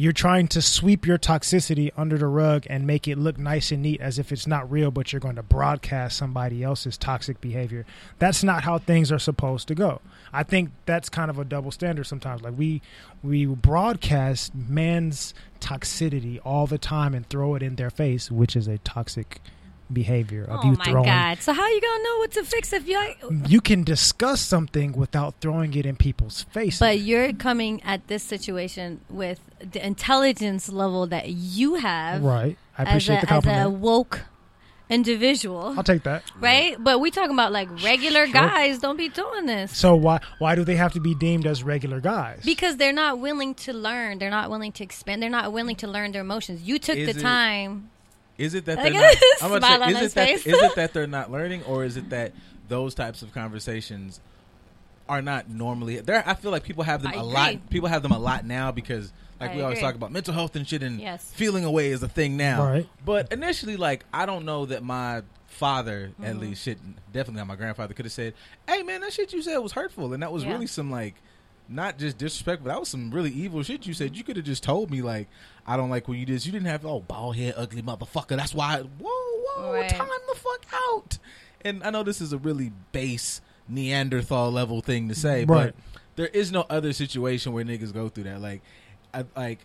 You're trying to sweep your toxicity under the rug and make it look nice and neat as if it's not real, but you're going to broadcast somebody else's toxic behavior. That's not how things are supposed to go. I think that's kind of a double standard sometimes. Like we we broadcast man's toxicity all the time and throw it in their face, which is a toxic behavior of Oh you my god! So how you gonna know what to fix if you? you can discuss something without throwing it in people's face. But you're coming at this situation with the intelligence level that you have, right. I appreciate a, the as a woke individual, I'll take that. right? But we talking about like regular Sure. guys. Don't be doing this. So why why do they have to be deemed as regular guys? Because they're not willing to learn. They're not willing to expand. They're not willing to learn their emotions. You took Is the it- time. Is it that they're not? I'm Smile say, on is it that it that they're not learning, or is it that those types of conversations are not normally there? I feel like people have them I a agree. lot. People have them a lot now because, like I we always talk about mental health and shit, and Yes. feeling away is a thing now. Right. But initially, like I don't know that my father, at Mm-hmm. least, shit, definitely not my grandfather, could have said, "Hey, man, that shit you said was hurtful," and that was Yeah. really some like. Not just disrespectful. That was some really evil shit you said. You could have just told me like, I don't like when you did. You didn't have oh bald head, ugly motherfucker. That's why. Whoa, whoa, Right. time the fuck out. And I know this is a really base Neanderthal level thing to say, Right. but there is no other situation where niggas go through that. Like, I, like,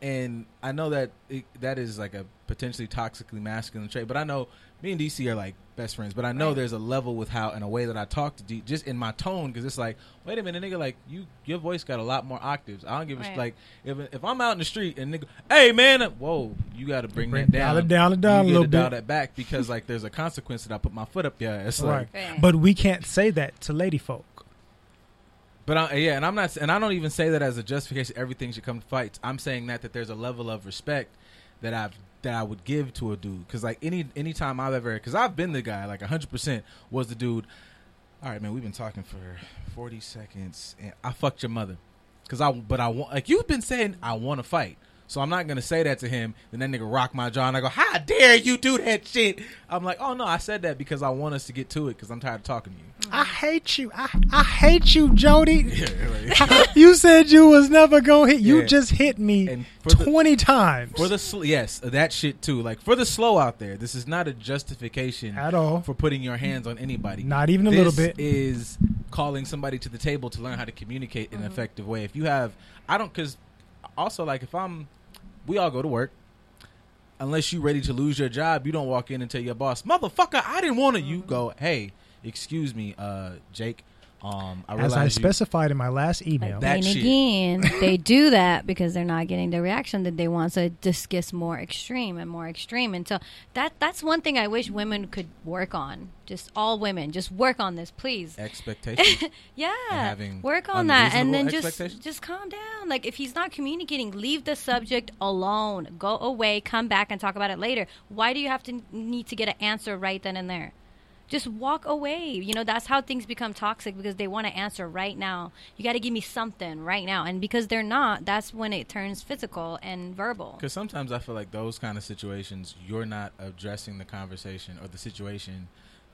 and I know that it, that is like a potentially toxically masculine trait. But I know me and DC are like best friends. But I know Right. there's a level with how and a way that I talk to D, just in my tone, because it's like, wait a minute, nigga, like you, your voice got a lot more octaves. I don't give a sh- like if if I'm out in the street and nigga, hey man, uh, whoa, you got to bring, Bring- that down, dial it down and down you a gotta little dial bit. that back because like there's a consequence that I put my foot up your ass. right. Like, But we can't say that to lady folk. But I, yeah, and I'm not, and I don't even say that as a justification. Everything should come to fights. I'm saying that that there's a level of respect that I've that I would give to a dude. Because like any anytime I've ever, because I've been the guy, like 100 percent was the dude. All right, man, we've been talking for 40 seconds, and I fucked your mother. Because I, but I want, like you've been saying, I want to fight. So I'm not gonna say that to him. Then that nigga rock my jaw, and I go, "How dare you do that shit?" I'm like, "Oh no, I said that because I want us to get to it. Because I'm tired of talking to you." I hate you. I, I hate you, Jody. Yeah, like- you said you was never gonna hit. You Yeah. just hit me for the- twenty times For the sl- yes, that shit too. Like for the slow out there, this is not a justification at all. for putting your hands on anybody. Not even a This little bit. is calling somebody to the table to learn how to communicate in an mm-hmm. effective way. If you have, I don't because also like if I'm, we all go to work. Unless you ready to lose your job, you don't walk in and tell your boss, "Motherfucker, I didn't want to." You go, "Hey, excuse me, uh, Jake. Um, I As I you- specified in my last email. That and again, they do that because they're not getting the reaction that they want. So it just gets more extreme and more extreme. And so that that's one thing I wish women could work on. Just all women, just work on this, please. expectations. Yeah, having work on that, and then just just calm down. Like if he's not communicating, leave the subject alone. Go away, come back, and talk about it later. Why do you have to need to get an answer right then and there? Just walk away. You know that's how things become toxic because they want to answer right now. You got to give me something right now, and because they're not, that's when it turns physical and verbal. Because sometimes I feel like those kind of situations, you're not addressing the conversation or the situation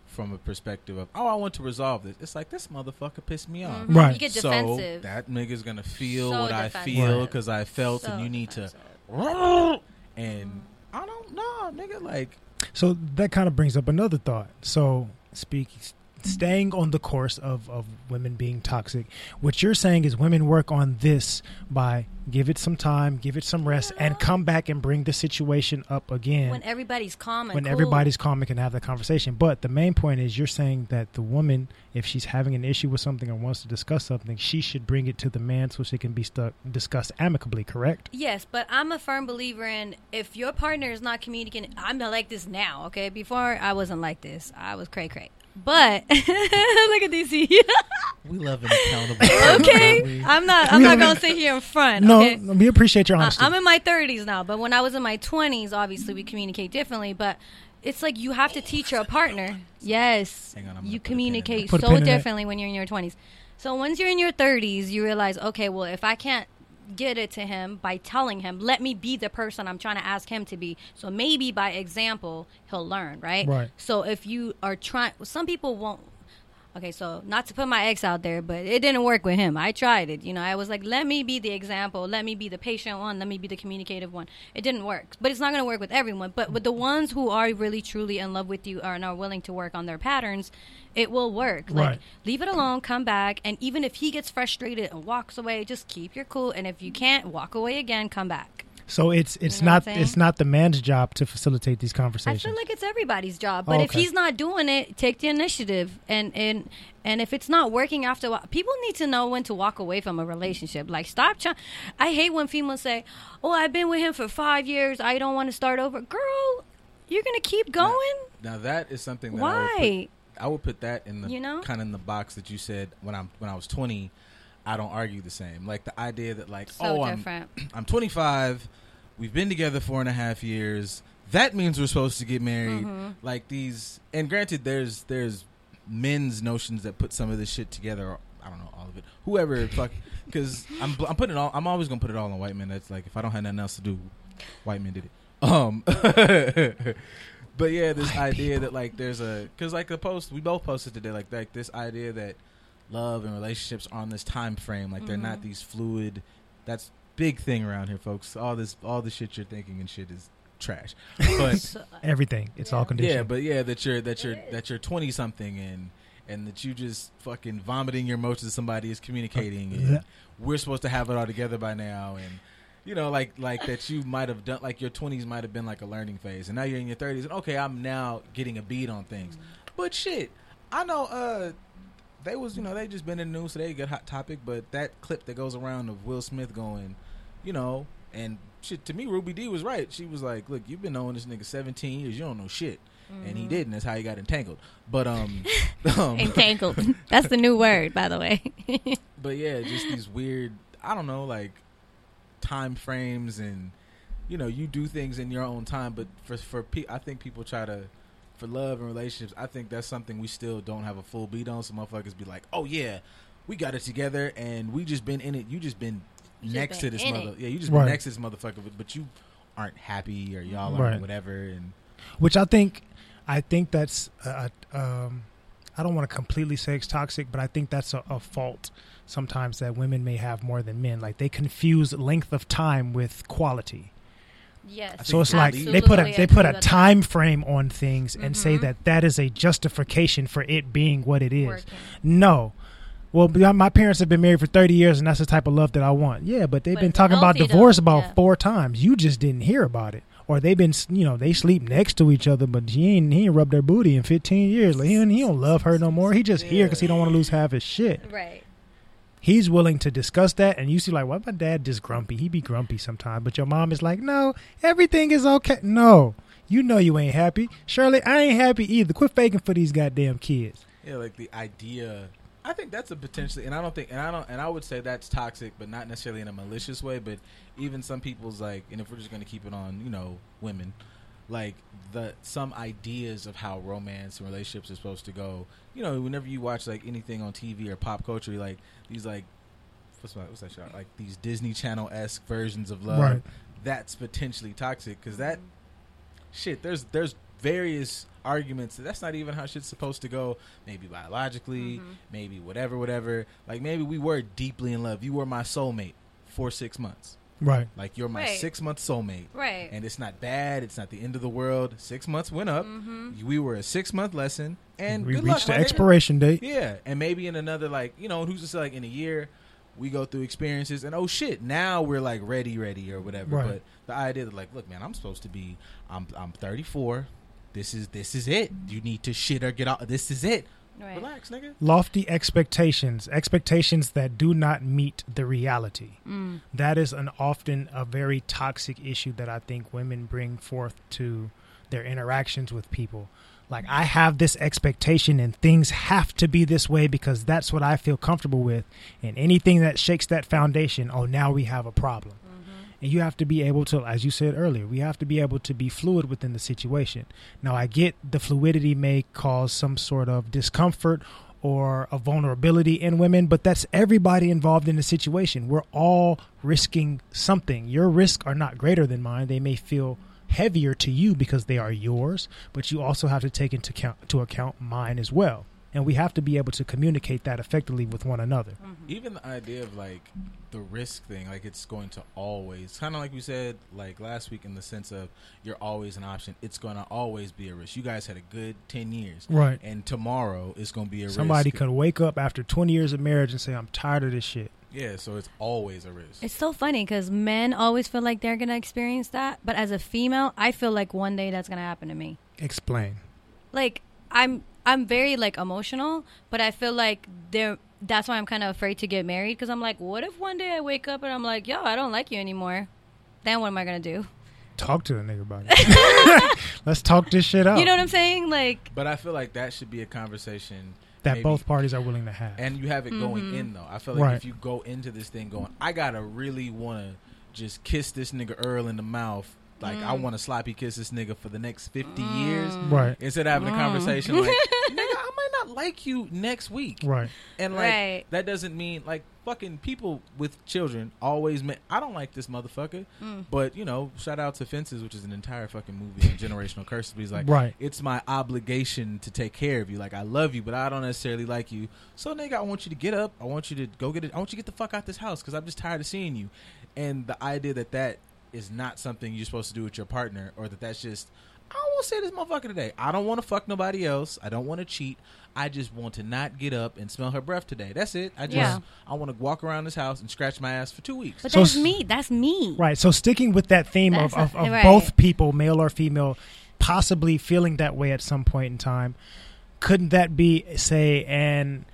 from a perspective of, oh, I want to resolve this. It's like this motherfucker pissed me off. Mhm. Right. You get So that nigga's gonna feel So what I feel because I felt, So and you need defensive. to. And I don't know, nigga. Like, So that kind of brings up another thought. So speak, staying on the course of, of women being toxic, what you're saying is women work on this by give it some time, give it some rest, and come back and bring the situation up again When everybody's calm and when cool. everybody's calm and can have the conversation. But the main point is you're saying that the woman, if she's having an issue with something or wants to discuss something, she should bring it to the man so she can be stuck, discussed amicably, correct? Yes, but I'm a firm believer in if your partner is not communicating. I'm not like this now, okay? Before I wasn't like this. I was cray cray. But look at DC. We love an accountable. okay, I'm not. I'm not gonna sit here in front. No, okay? we appreciate your honesty. I'm in my 30s now, but when I was in my 20s, obviously we communicate differently. But it's like you have to teach your partner. Yes, Hang on, you put a pin in that. communicate so pin in that. differently when you're in your 20s. So once you're in your 30s, you realize, okay, well, if I can't get it to him by telling him, let me be the person I'm trying to ask him to be. So maybe by example, he'll learn, right? Right. So if you are trying, some people won't. Okay, so not to put my ex out there, but it didn't work with him. I tried it. You know, I was like, let me be the example. Let me be the patient one. Let me be the communicative one. It didn't work. But it's not going to work with everyone. But with the ones who are really, truly in love with you and are willing to work on their patterns, it will work. Like, Right. leave it alone, come back. And even if he gets frustrated and walks away, just keep your cool. And if you can't, walk away again, come back. So it's it's You know not it's not the man's job to facilitate these conversations. I conversations. feel like it's everybody's job, but Oh, if he's not doing it, take the initiative. And and and if it's not working after a while, people need to know when to walk away from a relationship. Like stop trying. I hate when females say, "Oh, I've been with him for five years. I don't want to start over." Girl, you're gonna keep going. Now that is something that I would Why? put, I would put that in the You know? kind of in the box that you said when I'm when I was 20. I don't argue the same. Like the idea that like So oh I'm. I'm 25. We've been together four and a half years. That means we're supposed to get married. Mm-hmm. Like these, and granted, there's there's men's notions that put some of this shit together. Or, I don't know all of it. Whoever, fuck, because I'm I'm putting it all. I'm always gonna put it all on white men. That's like if I don't have nothing else to do, white men did it. Um, but yeah, this idea that like there's a because like the post we both posted today, like like this idea that love and relationships are on this time frame, like they're Mm-hmm. not these fluid. That's big thing around here, folks. All this, all the shit you're thinking and shit is trash. But Everything. It's all conditioned. yeah, but yeah, that you're that you're that you're 20 something and and that you just fucking vomiting your emotions to somebody is communicating and Yeah. we're supposed to have it all together by now and you know like like that you might have done like your 20s might have been like a learning phase and now you're in your 30s and okay I'm now getting a beat on things but shit I know uh they was you know they just been in the news today good hot topic but that clip that goes around of Will Smith going you know and shit to me Ruby D was right. She was like look you've been knowing this nigga 17 years. You don't know shit. And he didn't. That's how he got entangled. But um, um entangled. That's the new word, by the way. but yeah, just these weird, I don't know, like time frames and you know, you do things in your own time, but for for pe- I think people try to for love and relationships, I think that's something we still don't have a full beat on. So motherfuckers be like, "Oh yeah, we got it together and we just been in it. You just been just next been to this in mother. it. Yeah, you just Right. been next to this motherfucker, but, but you aren't happy or y'all aren't Right. whatever and which I think I think that's uh, um, I don't want to completely say it's toxic, but I think that's a, a fault sometimes that women may have more than men. Like they confuse length of time with quality. Yes. So it's like they put a they put a time frame on things and say Mhm. that that is a justification for it being what it is. Working. No. Well, my parents have been married for 30 years, and that's the type of love that I want. Yeah, but they've But been talking about healthy, though. divorce about Yeah. four times. You just didn't hear about it. Or they've been, you know, they sleep next to each other, but he ain't, he ain't rubbed their booty in 15 years. Like, he, he don't love her no more. He just here because he don't want to lose half his shit. Right. He's willing to discuss that, and you see, like, why my dad just grumpy? He be grumpy sometimes, but your mom is like, no, everything is okay. No, you know you ain't happy. Shirley, I ain't happy either. Quit faking for these goddamn kids. Yeah, like the idea. I think that's a potentially, and I don't think, and I don't, and I would say that's toxic, but not necessarily in a malicious way. But even some people's like, and if we're just going to keep it on, you know, women, like the some ideas of how romance and relationships are supposed to go. You know, whenever you watch like anything on TV or pop culture, like these like what's that, what's that shot? Like these Disney Channel esque versions of love. Right. That's potentially toxic because that shit. There's there's various arguments that that's not even how shit's supposed to go. Maybe biologically, mm-hmm. maybe whatever, whatever. Like maybe we were deeply in love. You were my soulmate for six months. Right. Like you're my Right. six month soulmate. Right. And it's not bad. It's not the end of the world. Six months went up. Mm-hmm. We were a six month lesson, and we good reached luck, the my nigga. expiration date. Yeah, and maybe in another like you know who's to say like in a year we go through experiences and oh shit now we're like ready ready or whatever. Right. But the idea that like look man I'm supposed to be I'm I'm 34. This is this is it. You need to shit or get out. This is it. Right. Relax, nigga. Lofty expectations, expectations that do not meet the reality. Mm. That is an often a very toxic issue that I think women bring forth to their interactions with people. Like I have this expectation and things have to be this way because that's what I feel comfortable with. And anything that shakes that foundation, oh, now we have a problem. And you have to be able to, as you said earlier, we have to be able to be fluid within the situation. Now, I get the fluidity may cause some sort of discomfort or a vulnerability in women, but that's everybody involved in the situation. We're all risking something. Your risks are not greater than mine. They may feel heavier to you because they are yours, but you also have to take into account, to account mine as well. And we have to be able to communicate that effectively with one another. Mm-hmm. Even the idea of like the risk thing, like it's going to always, kind of like we said like last week, in the sense of you're always an option. It's going to always be a risk. You guys had a good ten years, Right. And tomorrow is going to be a risk. Somebody risk. could wake up after 20 years of marriage and say, I'm tired of this shit. yeah. So it's always a risk. It's so funny because men always feel like they're gonna experience that, but as a female, I feel like one day that's gonna happen to me. Explain. Like I'm, I'm very like emotional, but I feel like there. That's why I'm kind of afraid to get married because I'm like, what if one day I wake up and I'm like, yo, I don't like you anymore? Then what am I gonna do? Talk to the nigga about it. Let's talk this shit out. You know what I'm saying? Like, but I feel like that should be a conversation that maybe- both parties are willing to have. and you have it Mm-hmm. going in though. I feel like Right. if you go into this thing going, I gotta really want to just kiss this nigga Earl in the mouth. Like I Mm. want to sloppy kiss this nigga for the next fifty years. right. Instead of having Mm. a conversation like, nigga, I might not like you next week. Right. And like Right. that doesn't mean like fucking people with children always. Ma- I don't like this motherfucker, Mm. but you know, shout out to Fences, which is an entire fucking movie on generational curses. But he's like, Right. it's my obligation to take care of you. Like I love you, but I don't necessarily like you. So nigga, I want you to get up. I want you to go get it. I want you to get the fuck out this house because I'm just tired of seeing you. And the idea that that is not something you're supposed to do with your partner, or that that's just. I don't want to say this motherfucker today. I don't want to fuck nobody else. I don't want to cheat. I just want to not get up and smell her breath today. That's it. I just Yeah. I want to walk around this house and scratch my ass for two weeks. but So that's s- me. That's me. Right. So sticking with that theme of, That's of, a- of right. both people, male or female, possibly feeling that way at some point in time, couldn't that be, say, an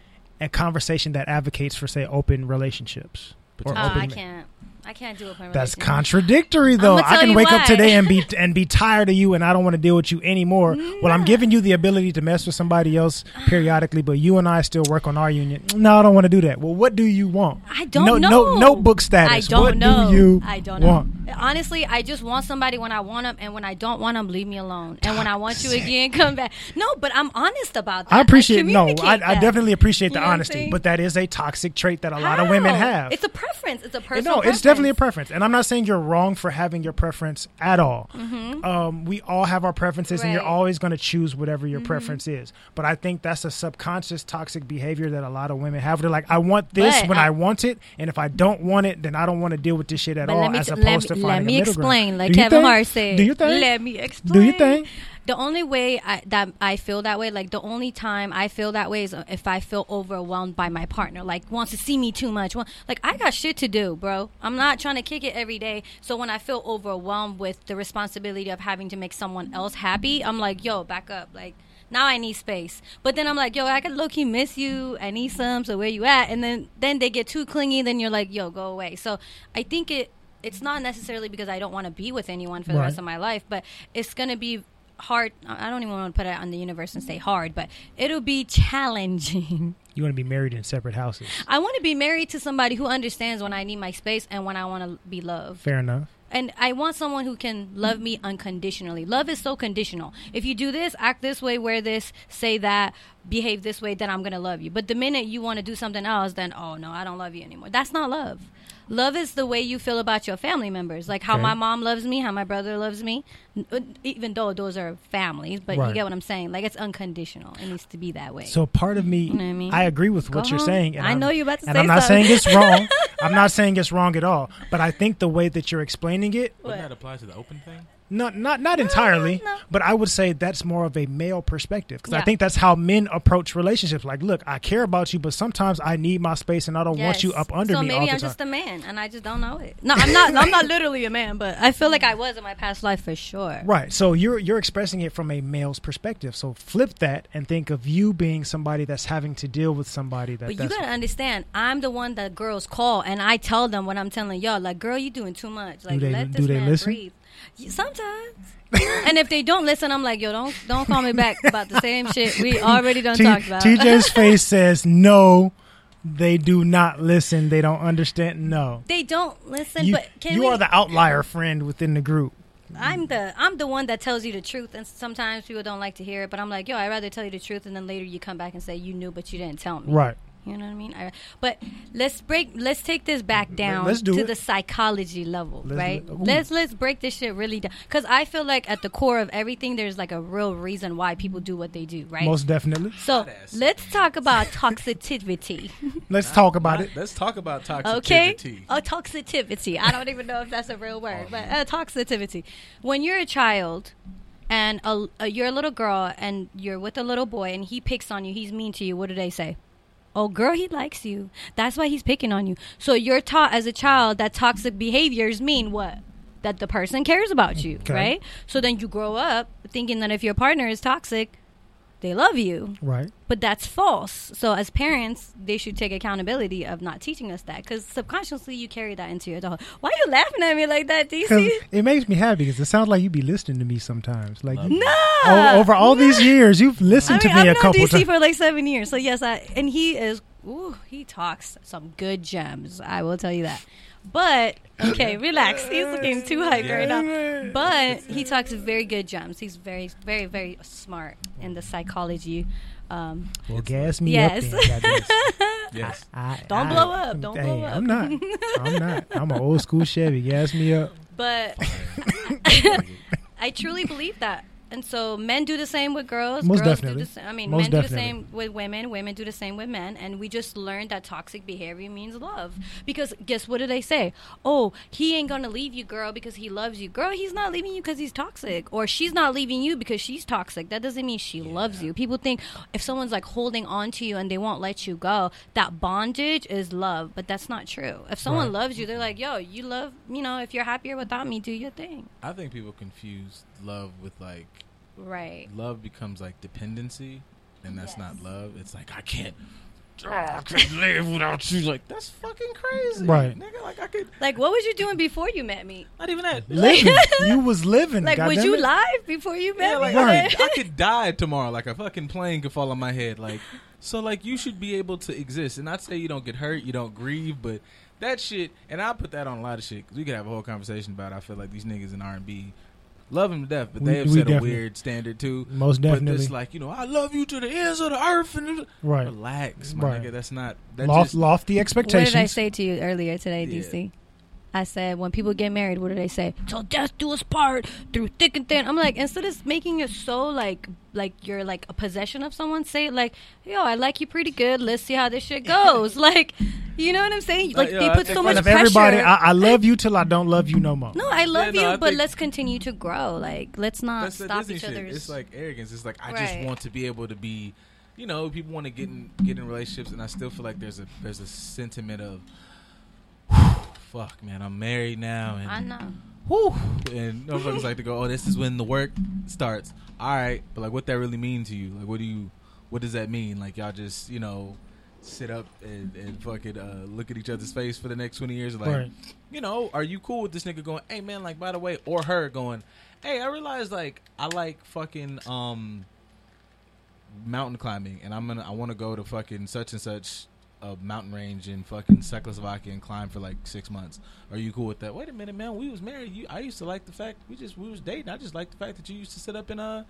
a conversation that advocates for, say, open relationships? Or Oh, open I ma- can't. I can't do it. That's contradictory, though. I can you wake up today and be and be tired of you, and I don't want to deal with you anymore. Well, I'm giving you the ability to mess with somebody else periodically, but you and I still work on our union. No, I don't want to do that. Well, what do you want? I don't no, know. No notebook status. I don't what know. do you I don't want? know. Honestly, I just want somebody when I want them, and when I don't want them, leave me alone. And when I want you again, come back. No, but I'm honest about that. I appreciate no. I, I definitely appreciate You the know honesty, but that is a toxic trait that a lot of women have. It's a preference. It's a personal. no, it's definitely a preference. and I'm not saying you're wrong for having your preference at all. Um, we all have our preferences, and you're Mm-hmm. Right. Mm-hmm. always going to choose whatever your preference is. But I think that's a subconscious toxic behavior that a lot of women have. They're like, I want this But when I- I, want it, and if I don't want it, then I don't want to deal with this shit at all. let me as opposed let, to me- let finding me a middle ground. explain, like Kevin think? Hart said. Do you think? Let me explain. Do you think? The only way I, that I feel that way, like the only time I feel that way is if I feel overwhelmed by my partner, like wants to see me too much. Like I got shit to do, bro. I'm not trying to kick it every day. So when I feel overwhelmed with the responsibility of having to make someone else happy, I'm like, yo, back up. Like now I need space. But then I'm like, yo, I could low key miss you. I need some. So where you at? And then then they get too clingy. Then you're like, yo, go away. So I think it it's not necessarily because I don't want to be with anyone for the Right. rest of my life, but it's gonna be hard. I don't even want to put it on the universe and say hard, but it'll be challenging. You want to be married in separate houses. I want to be married to somebody who understands when I need my space and when I want to be loved. Fair enough. And I want someone who can love me unconditionally. Love is so conditional. If you do this, act this way, wear this, say that, behave this way, then I'm going to love you. But the minute you want to do something else, then, oh no, I don't love you anymore. That's not love. Love is the way you feel about your family members. Like how Okay. my mom loves me, how my brother loves me, uh, even though those are families. But Right. you get what I'm saying? Like it's unconditional. It needs to be that way. So part of me, you know what I mean? I, agree with what Go you're saying. And I I'm- know you're about to and say I'm not something. saying it's wrong. I'm not saying it's wrong at all. But I think the way that you're explaining it, Wouldn't that apply to the open thing? Not not not entirely, no. but I would say that's more of a male perspective because I think that's how men approach relationships. Like, look, I care about you, but sometimes I need my space and I don't want you up under so me maybe all the I'm just a man and I just don't know it. No, I'm not. I'm not literally a man, but I feel like I was in my past life for sure. Right. So you're you're expressing it from a male's perspective. So flip that and think of you being somebody that's having to deal with somebody that But you gotta understand, I'm the one that girls call, and I tell them what I'm telling y'all. Like, girl, you're doing too much. Like, they- let do this they man listen? breathe. Sometimes. and if they don't listen, I'm like, yo, don't don't call me back about the same shit we already done T- talked about. TJ's face says no. They do not listen. They don't understand. No, they don't listen, you, but can you we, are the outlier friend within the group. I'm the I'm the one that tells you the truth, and sometimes people don't like to hear it. But I'm like, yo, I'd rather tell you the truth, and then later you come back and say you knew, but you didn't tell me. Right. You know what I mean? I, but let's break. Let's take this back down let's do to it. the psychology level, Let's right? do Let's let's break this shit really down because I feel like at the core of everything, there's like a real reason why people do what they do, right? Most definitely. so let's talk about toxicity. Let's talk about it. Let's talk about toxicity. Okay. Oh, toxicity. I don't even know if that's a real word, but uh, toxicity. When you're a child and a, a, you're a little girl and you're with a little boy and he picks on you, he's mean to you, what do they say? Oh, girl, he likes you. That's why he's picking on you. So you're taught as a child that toxic behaviors mean what? That the person cares about you, Okay. right? So then you grow up thinking that if your partner is toxic, they love you. Right. But that's false. So as parents, they should take accountability of not teaching us that because subconsciously you carry that into your adult. Why are you laughing at me like that, DC? it makes me happy because it sounds like you be listening to me sometimes. Like you, No. over all these years, you've listened I mean, to me I've a couple DC times. for like seven years. So yes, I and he is. Ooh, he talks some good gems. I will tell you that. But okay, relax. He's looking too hyped right now. But he talks very good gems. He's very, very, very smart in the psychology. Um, Well, gas me Yes. up. Then. Yes. I, Don't I- blow up. Don't hey, blow up. I'm not. I'm not. I'm an old school Chevy. Gas me up. but I truly believe that. And so men do the same with girls. Most girls definitely. Do the same. I mean, Most men do the same with women. Women do the same with men. And we just learned that toxic behavior means love. Because guess what do they say? Oh, he ain't gonna leave you, girl, because he loves you. Girl, he's not leaving you because he's toxic, or she's not leaving you because she's toxic. That doesn't mean she loves you. People think if someone's like holding on to you and they won't let you go, that bondage is love, but that's not true. If someone Right. loves you, they're like, yo, you love, you know, if you're happier without me, do your thing. I think people confuse love with like Right. love becomes like dependency, and that's Yes. not love. It's like I can't. Oh, I can't live without you. Like that's fucking crazy, Right. Nigga, like I could. Like, what was you doing before you met me? Not even that. Living. you was living. Like, was goddammit. you live before you met Yeah, like me? Right. I, could, I could die tomorrow. Like a fucking plane could fall on my head. Like so, like you should be able to exist. And not say you don't get hurt, you don't grieve, but that shit. And I put that on a lot of shit because we could have a whole conversation about. It. I feel like these niggas in R and B love him to death, but We- they have we set a weird standard too. Most But definitely. this like you know, I love you to the ends of the earth and right. relax, my Right. nigga. That's not that Loft, just lofty expectations. What did I say to you earlier today, Yeah. DC? I said when people get married, what do they say? Till death do us part, through thick and thin. I'm like, instead of making it so like like you're like a possession of someone, say it like, yo, I like you pretty good. Let's see how this shit goes. like, you know what I'm saying? Like yeah, they put so much of pressure. everybody, I, I love you till I don't love you no more. no, I love no, you, I but let's continue to grow. Like, let's not that's stop each shit. other's. It's like arrogance. It's like I Right. just want to be able to be, you know, people want to get in get in relationships, and I still feel like there's a there's a sentiment of, fuck, man, I'm married now, and I know. whew, and motherfuckers like to go, oh, this is when the work starts. All right, but like, what that really mean to you? Like, what do you, what does that mean? Like, y'all just, you know, sit up and, and fucking uh, look at each other's face for the next twenty years? Like, Right. you know, are you cool with this nigga going, hey man, like by the way, or her going, hey, I realized like I like fucking um mountain climbing, and I'm gonna I want to go to fucking such and such a mountain range in fucking Czechoslovakia and climb for like six months. Are you cool with that? Wait a minute, man. We was married. You, I used to like the fact we just we was dating. I just like the fact that you used to sit up in a, uh,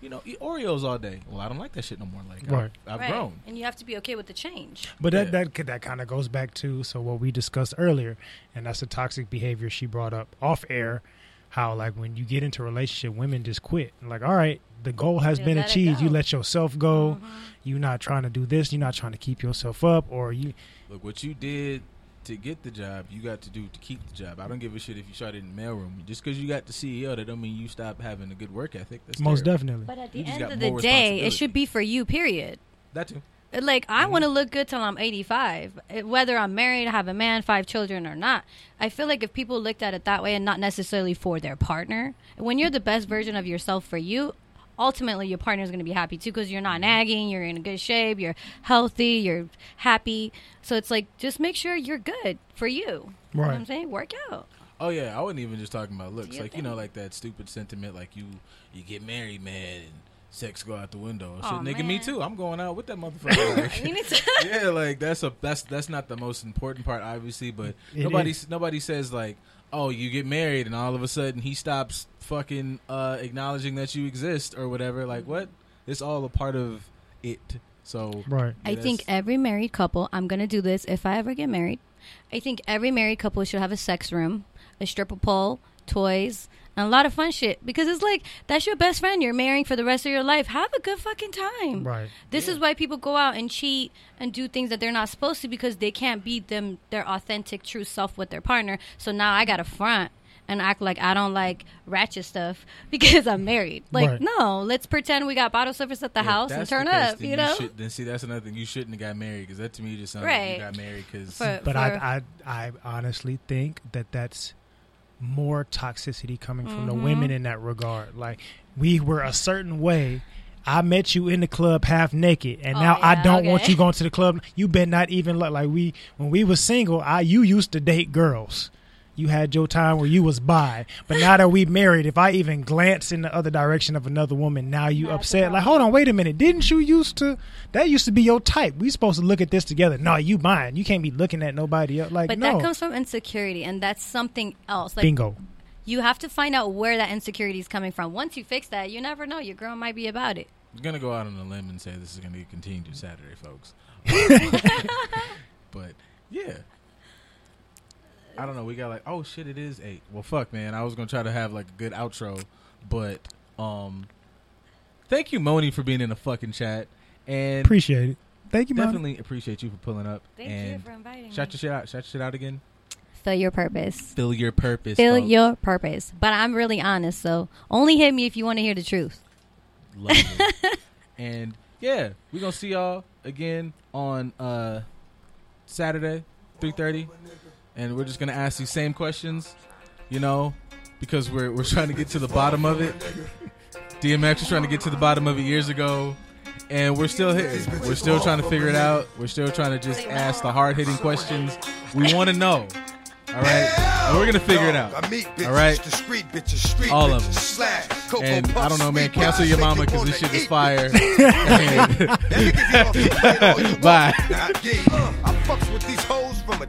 you know, eat Oreos all day. Well, I don't like that shit no more. Like, I've- Right. I've, right. grown. And you have to be okay with the change. But that Yeah. that that kind of goes back to so what we discussed earlier, and that's the toxic behavior she brought up off air. How like when you get into a relationship, women just quit. Like, all right, the goal has Just been achieved. You let yourself go. Mhm. You're not trying to do this. You're not trying to keep yourself up, or you. Look, what you did to get the job, you got to do to keep the job. I don't give a shit if you started in the mailroom. Just because you got the CEO, that don't mean you stop having a good work ethic. That's Most terrible. definitely. But at the You just end got of the day, it should be for you. Period. That too. Like I Mm-hmm. want to look good till I'm 85, Eh, whether I'm married, have a man, five children, or not. I feel like if people looked at it that way and not necessarily for their partner, when you're the best version of yourself for you, ultimately your partner's going to be happy too because you're not nagging, you're in a good shape, you're healthy, you're happy. So it's like just make sure you're good for you. You know what Right. I'm saying work out. Oh yeah, I wasn't even just talking about looks. you Like you know, like that stupid sentiment, like you you get married, man, and sex go out the window. Shit, Aw, nigga, me too. I'm going out with that motherfucker. Like, You need to. yeah, like that's a that's that's not the most important part, obviously. But It nobody is. nobody says like, oh, you get married, and all of a sudden he stops fucking uh, acknowledging that you exist or whatever. Like what? It's all a part of it. So Right. I think every married couple, I'm going to do this if I ever get married. I think every married couple should have a sex room, a stripper pole, toys, and a lot of fun shit. Because it's like, that's your best friend you're marrying for the rest of your life. Have a good fucking time. Right. This is why people go out and cheat and do things that they're not supposed to because they can't be them their authentic true self with their partner. So now I got to front and act like I don't like ratchet stuff because I'm married. Like Right. no, let's pretend we got bottle service at the If house and turn the up, you know? should- then see, that's another thing. You shouldn't have got married because that to me just sounds like Right. you got married because But for- I, I, I honestly think that that's more toxicity coming from the Mm-hmm. women in that regard. Like we were a certain way. I met you in the club half naked, and Oh, now I don't want you going to the club. You better not even look like we when we were single. I you used to date girls. You had your time where you was by, but now that we married, if I even glance in the other direction of another woman, now you That's upset. Like, hold on, wait a minute. Didn't you used to? That used to be your type. We supposed to look at this together. No, you mine. You can't be looking at nobody else. Like, But no. that comes from insecurity, and that's something else. Like Bingo. you have to find out where that insecurity is coming from. Once you fix that, you never know. Your girl might be about it. I'm gonna go out on a limb and say this is gonna get continued to Saturday, folks. but yeah, I don't know. We got like, oh shit, it is eight. Well, fuck, man. I was gonna try to have like a good outro, but um, thank you, Moni, for being in the fucking chat, and Appreciate it. Thank you, man. definitely appreciate you for pulling up. Thank and you for inviting shout me. your shit out. Shout your shit out again. Fill your purpose. Fill your purpose. Fill folks. your purpose. But I'm really honest, so only hit me if you want to hear the truth. Lovely. and yeah, we're gonna see y'all again on uh Saturday, three thirty. And we're just gonna ask these same questions, you know, because we're we're trying to get to the bottom of it. DMX was trying to get to the bottom of it years ago. And we're still here. We're still trying to figure it out. We're still trying to just ask the hard hitting questions. We want to know. All right? And we're going to figure it out. I meet bitches, All right? The street bitches, street All of them. And I don't know, man. Cancel your mama because this shit is fire. And- That nigga get off the plate all you want. Bye.